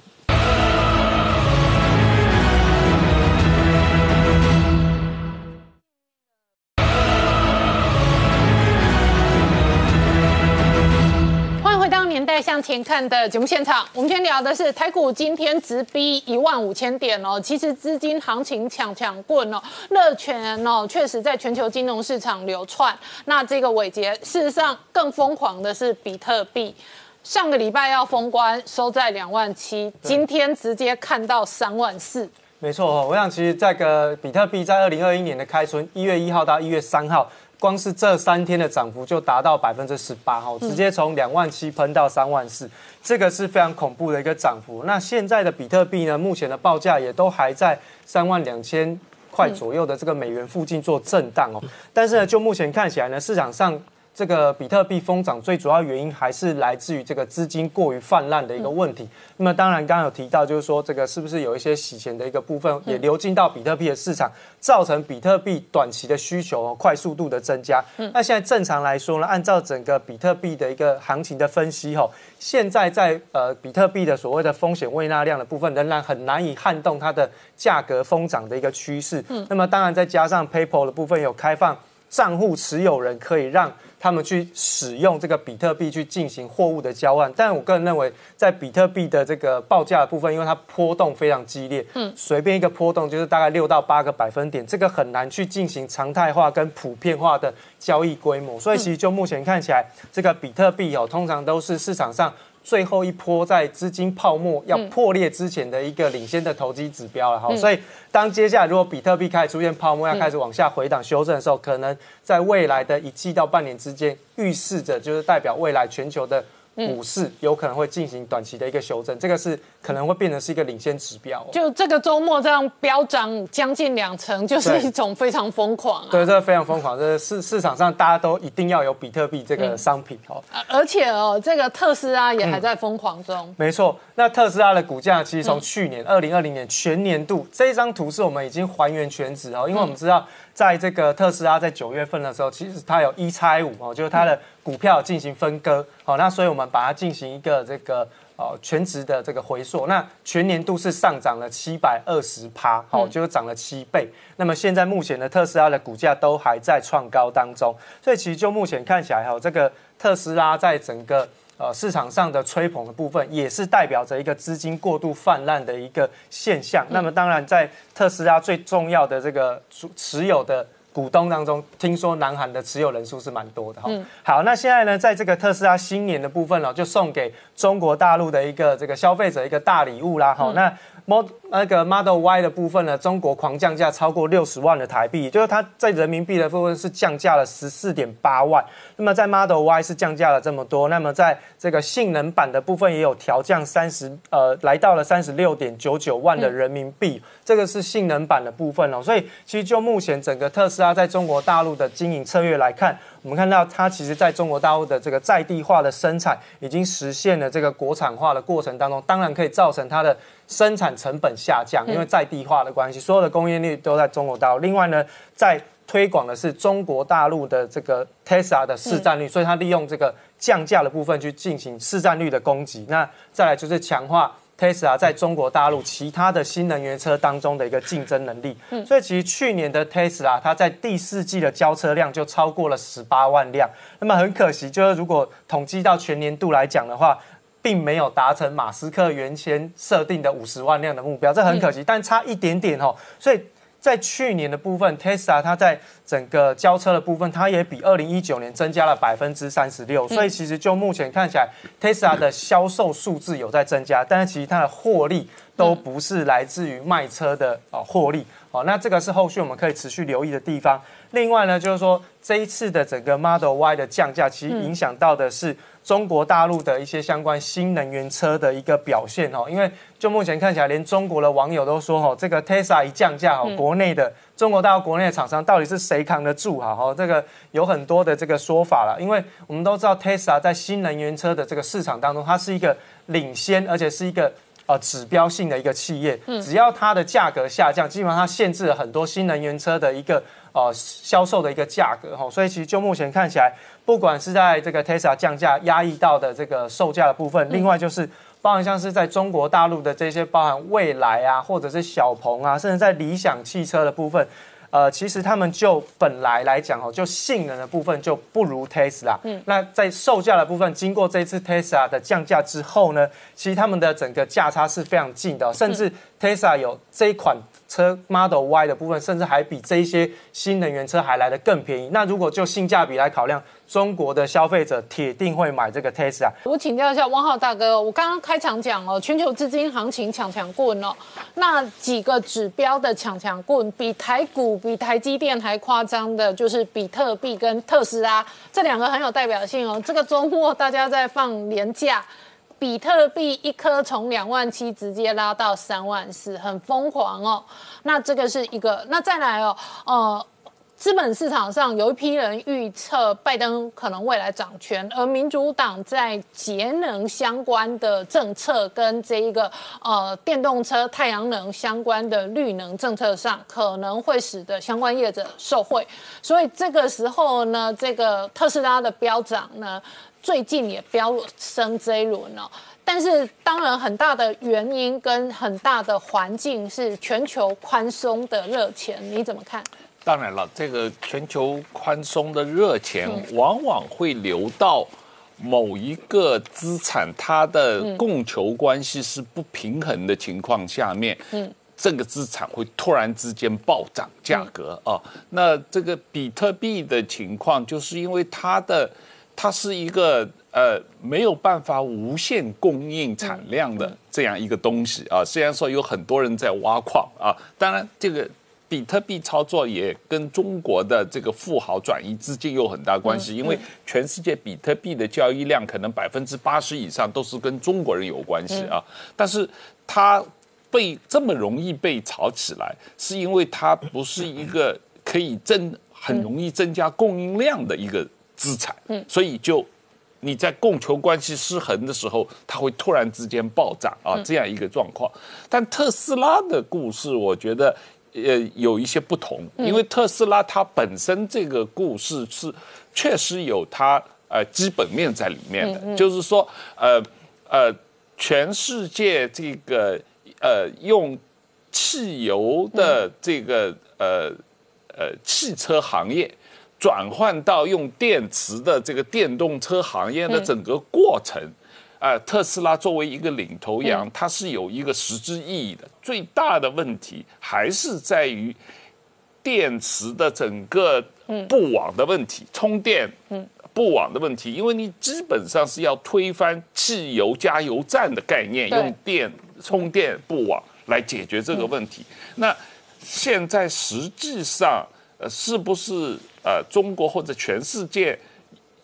前看的节目现场，我们先聊的是台股今天直逼一万五千点哦。其实资金行情抢抢棍哦，热钱哦，确实在全球金融市场流窜。那这个伟杰，事实上更疯狂的是比特币，上个礼拜要封关，收在两万七，今天直接看到三万四。没错，哦我想其实这个比特币在二零二一年的开春，一月一号到一月三号。光是这三天的涨幅就达到百分之十八哈，直接从两万七喷到三万四，这个是非常恐怖的一个涨幅。那现在的比特币呢，目前的报价也都还在三万两千块左右的这个美元附近做震荡哦。但是呢，就目前看起来呢，市场上。这个比特币疯涨最主要原因还是来自于这个资金过于泛滥的一个问题。那么当然，刚刚有提到，就是说这个是不是有一些洗钱的一个部分也流进到比特币的市场，造成比特币短期的需求快速度的增加。那现在正常来说呢，按照整个比特币的一个行情的分析，吼，现在在呃比特币的所谓的风险未纳量的部分，仍然很难以撼动它的价格疯涨的一个趋势。那么当然再加上 PayPal 的部分有开放账户持有人可以让他们去使用这个比特币去进行货物的交换，但我个人认为，在比特币的这个报价的部分，因为它波动非常激烈，嗯，随便一个波动就是大概六到八个百分点，这个很难去进行常态化跟普遍化的交易规模，所以其实就目前看起来，这个比特币哦，通常都是市场上。最后一波在资金泡沫要破裂之前的一个领先的投机指标了哈，所以当接下来如果比特币开始出现泡沫，要开始往下回档修正的时候，可能在未来的一季到半年之间，预示着就是代表未来全球的。股市有可能会进行短期的一个修正，这个是可能会变成是一个领先指标。就这个周末这样飙涨将近两成，就是一种非常疯狂啊！对，这个非常疯狂，这市市场上大家都一定要有比特币这个商品哦。而且哦，这个特斯拉也还在疯狂中。没错，那特斯拉的股价其实从去年二零二零年全年度这一张图是我们已经还原全值哦，因为我们知道。在这个特斯拉在九月份的时候，其实它有一拆五哦，就是它的股票进行分割，好，那所以我们把它进行一个这个哦全值的这个回溯，那全年度是上涨了七百二十趴，好，就是涨了七倍。那么现在目前的特斯拉的股价都还在创高当中，所以其实就目前看起来哈，这个特斯拉在整个。呃，市场上的吹捧的部分，也是代表着一个资金过度泛滥的一个现象。那么，当然在特斯拉最重要的这个持有的股东当中，听说南韩的持有人数是蛮多的哈。好，那现在呢，在这个特斯拉新年的部分呢，就送给中国大陆的一个这个消费者一个大礼物啦。好，那。Mod 那个 Model Y 的部分呢，中国狂降价超过六十万的台币，就是它在人民币的部分是降价了十四点八万。那么在 Model Y 是降价了这么多，那么在这个性能版的部分也有调降三十，呃，来到了三十六点九九万的人民币。这个是性能版的部分哦。所以其实就目前整个特斯拉在中国大陆的经营策略来看，我们看到它其实在中国大陆的这个在地化的生产已经实现了这个国产化的过程当中，当然可以造成它的。生产成本下降，因为在地化的关系，所有的供应链都在中国大陆。另外呢，在推广的是中国大陆的这个 Tesla 的市占率，所以它利用这个降价的部分去进行市占率的攻击。那再来就是强化 Tesla 在中国大陆其他的新能源车当中的一个竞争能力。所以其实去年的 Tesla 它在第四季的交车量就超过了十八万辆。那么很可惜，就是如果统计到全年度来讲的话。并没有达成马斯克原先设定的五十万辆的目标，这很可惜，但差一点点哦。所以在去年的部分，Tesla 它在整个交车的部分，它也比二零一九年增加了百分之三十六。所以其实就目前看起来，Tesla 的销售数字有在增加，但是其实它的获利都不是来自于卖车的啊获利。哦，那这个是后续我们可以持续留意的地方。另外呢，就是说这一次的整个 Model Y 的降价，其实影响到的是。中国大陆的一些相关新能源车的一个表现哦，因为就目前看起来，连中国的网友都说哦，这个 Tesla 一降价哦，国内的中国大陆国内的厂商到底是谁扛得住哈？哈，这个有很多的这个说法了，因为我们都知道 Tesla 在新能源车的这个市场当中，它是一个领先，而且是一个呃指标性的一个企业，只要它的价格下降，基本上它限制了很多新能源车的一个。呃，销售的一个价格哈，所以其实就目前看起来，不管是在这个 Tesla 降价压抑到的这个售价的部分，另外就是包含像是在中国大陆的这些包含蔚来啊，或者是小鹏啊，甚至在理想汽车的部分，呃，其实他们就本来来讲哦，就性能的部分就不如 Tesla。嗯，那在售价的部分，经过这次 Tesla 的降价之后呢，其实他们的整个价差是非常近的，甚至 Tesla 有这一款。车 Model Y 的部分，甚至还比这些新能源车还来得更便宜。那如果就性价比来考量，中国的消费者铁定会买这个 Tesla。我请教一下汪浩大哥，我刚刚开场讲哦，全球资金行情抢抢棍哦，那几个指标的抢抢棍，比台股、比台积电还夸张的，就是比特币跟特斯拉这两个很有代表性哦。这个周末大家在放年假。比特币一颗从两万七直接拉到三万四，很疯狂哦。那这个是一个，那再来哦，呃，资本市场上有一批人预测拜登可能未来掌权，而民主党在节能相关的政策跟这一个呃电动车、太阳能相关的绿能政策上，可能会使得相关业者受惠。所以这个时候呢，这个特斯拉的飙涨呢。最近也飙升这一轮哦，但是当然很大的原因跟很大的环境是全球宽松的热钱，你怎么看？当然了，这个全球宽松的热钱往往会流到某一个资产，它的供求关系是不平衡的情况下面，嗯，这个资产会突然之间暴涨价格啊。那这个比特币的情况，就是因为它的。它是一个呃没有办法无限供应产量的这样一个东西啊。虽然说有很多人在挖矿啊，当然这个比特币操作也跟中国的这个富豪转移资金有很大关系，因为全世界比特币的交易量可能百分之八十以上都是跟中国人有关系啊。但是它被这么容易被炒起来，是因为它不是一个可以增很容易增加供应量的一个。资产，嗯，所以就你在供求关系失衡的时候，它会突然之间暴涨啊，这样一个状况。但特斯拉的故事，我觉得呃有一些不同，因为特斯拉它本身这个故事是确实有它呃基本面在里面的，就是说呃呃全世界这个呃用汽油的这个呃呃汽车行业。转换到用电池的这个电动车行业的整个过程，啊，特斯拉作为一个领头羊，它是有一个实质意义的。最大的问题还是在于电池的整个布网的问题，充电布网的问题。因为你基本上是要推翻汽油加油站的概念，用电充电布网来解决这个问题。那现在实际上，呃，是不是？呃，中国或者全世界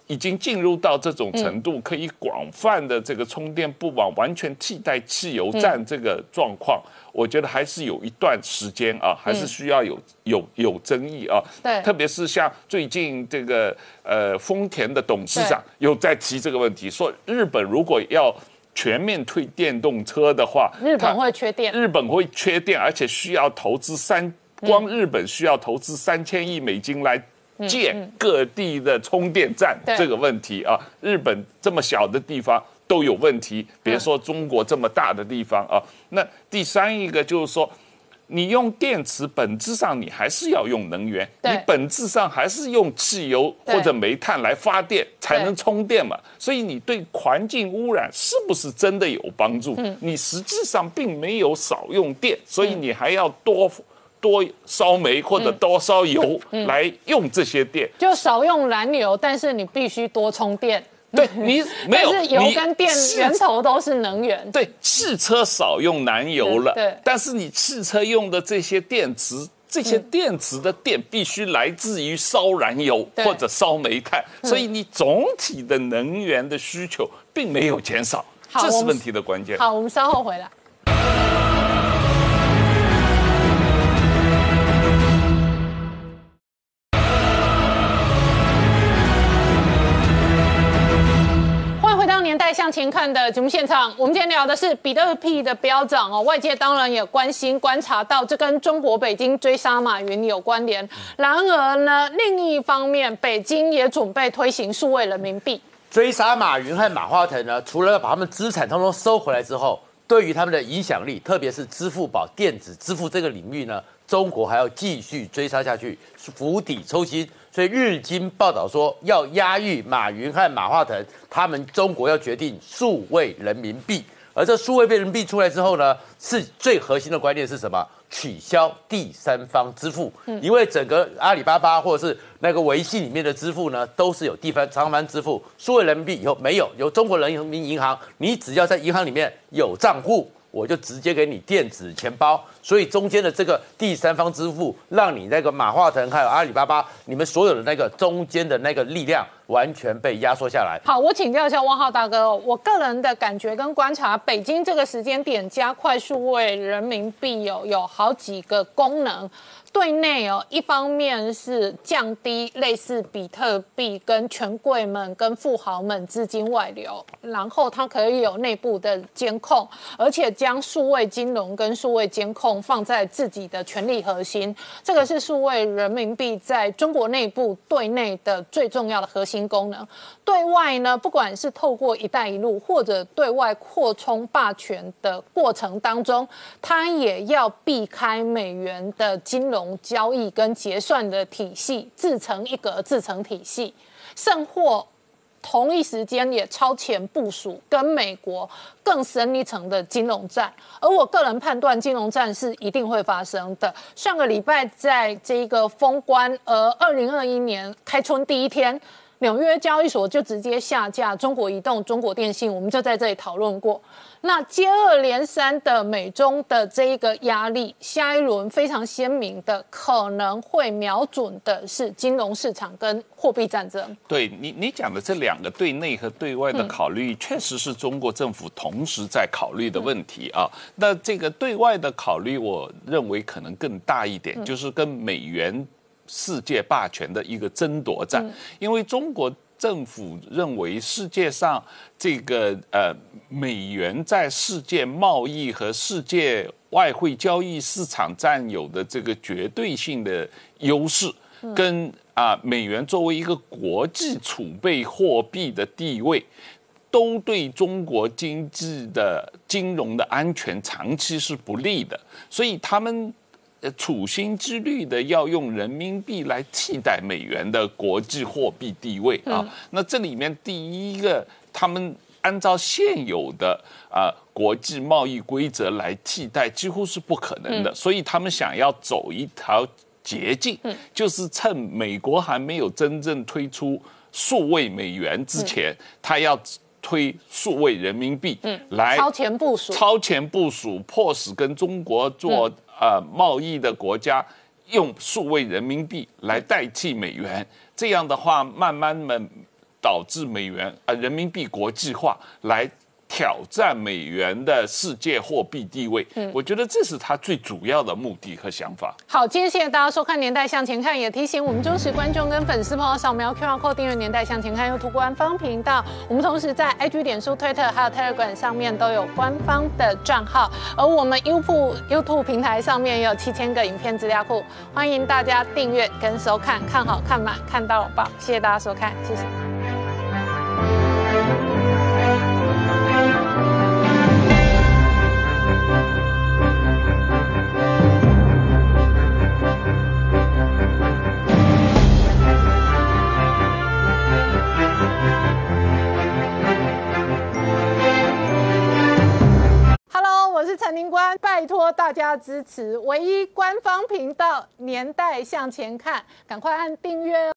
已经进入到这种程度，可以广泛的这个充电不网完全替代汽油站这个状况，我觉得还是有一段时间啊，还是需要有有有争议啊。对，特别是像最近这个呃丰田的董事长又在提这个问题，说日本如果要全面退电动车的话，日本会缺电，日本会缺电，而且需要投资三，光日本需要投资三千亿美金来。建各地的充电站这个问题啊，日本这么小的地方都有问题，别说中国这么大的地方啊。那第三一个就是说，你用电池本质上你还是要用能源，你本质上还是用汽油或者煤炭来发电才能充电嘛。所以你对环境污染是不是真的有帮助？你实际上并没有少用电，所以你还要多。多烧煤或者多烧油来用这些电，就少用燃油，但是你必须多充电。对你 没有，油跟电源头都是能源。对，汽车少用燃油了，对，但是你汽车用的这些电池，这些电池的电必须来自于烧燃油或者烧煤炭，所以你总体的能源的需求并没有减少，这是问题的关键。好，我们稍后回来。向前看的节目现场，我们今天聊的是比特币的飙涨哦。外界当然也关心观察到，这跟中国北京追杀马云有关联。然而呢，另一方面，北京也准备推行数位人民币。追杀马云和马化腾呢，除了把他们资产通通收回来之后，对于他们的影响力，特别是支付宝电子支付这个领域呢，中国还要继续追杀下去，釜底抽薪。所以日经报道说，要压抑马云和马化腾，他们中国要决定数位人民币。而这数位人民币出来之后呢，是最核心的观念是什么？取消第三方支付，因为整个阿里巴巴或者是那个微信里面的支付呢，都是有第三方支付。数位人民币以后没有，由中国人民银行，你只要在银行里面有账户。我就直接给你电子钱包，所以中间的这个第三方支付，让你那个马化腾还有阿里巴巴，你们所有的那个中间的那个力量完全被压缩下来。好，我请教一下汪浩大哥，我个人的感觉跟观察，北京这个时间点加快速为人民币有有好几个功能。对内哦，一方面是降低类似比特币跟权贵们、跟富豪们资金外流，然后它可以有内部的监控，而且将数位金融跟数位监控放在自己的权力核心。这个是数位人民币在中国内部对内的最重要的核心功能。对外呢，不管是透过“一带一路”或者对外扩充霸权的过程当中，它也要避开美元的金融。交易跟结算的体系自成一格，自成体系，甚或同一时间也超前部署跟美国更深一层的金融战。而我个人判断，金融战是一定会发生的。上个礼拜在这一个封关，而二零二一年开春第一天。纽约交易所就直接下架中国移动、中国电信，我们就在这里讨论过。那接二连三的美中的这一个压力，下一轮非常鲜明的可能会瞄准的是金融市场跟货币战争。对你，你讲的这两个对内和对外的考虑，确实是中国政府同时在考虑的问题啊。那这个对外的考虑，我认为可能更大一点，就是跟美元。世界霸权的一个争夺战，因为中国政府认为世界上这个呃美元在世界贸易和世界外汇交易市场占有的这个绝对性的优势，跟啊美元作为一个国际储备货币的地位，都对中国经济的金融的安全长期是不利的，所以他们。处心积虑的要用人民币来替代美元的国际货币地位啊，那这里面第一个，他们按照现有的啊国际贸易规则来替代，几乎是不可能的，所以他们想要走一条捷径，就是趁美国还没有真正推出数位美元之前，他要推数位人民币，来超前部署，超前部署，迫使跟中国做。呃，贸易的国家用数位人民币来代替美元，这样的话，慢慢的导致美元啊人民币国际化来。挑战美元的世界货币地位，嗯，我觉得这是他最主要的目的和想法。好，今天谢谢大家收看《年代向前看》，也提醒我们忠实观众跟粉丝朋友扫描 QR Code 订阅《年代向前看》YouTube 官方频道。我们同时在 IG、点书、Twitter 还有 Telegram 上面都有官方的账号，而我们 YouTube YouTube 平台上面也有七千个影片资料库，欢迎大家订阅跟收看，看好看满看到爆！谢谢大家收看，谢谢。陈林官，拜托大家支持唯一官方频道《年代向前看》，赶快按订阅哦。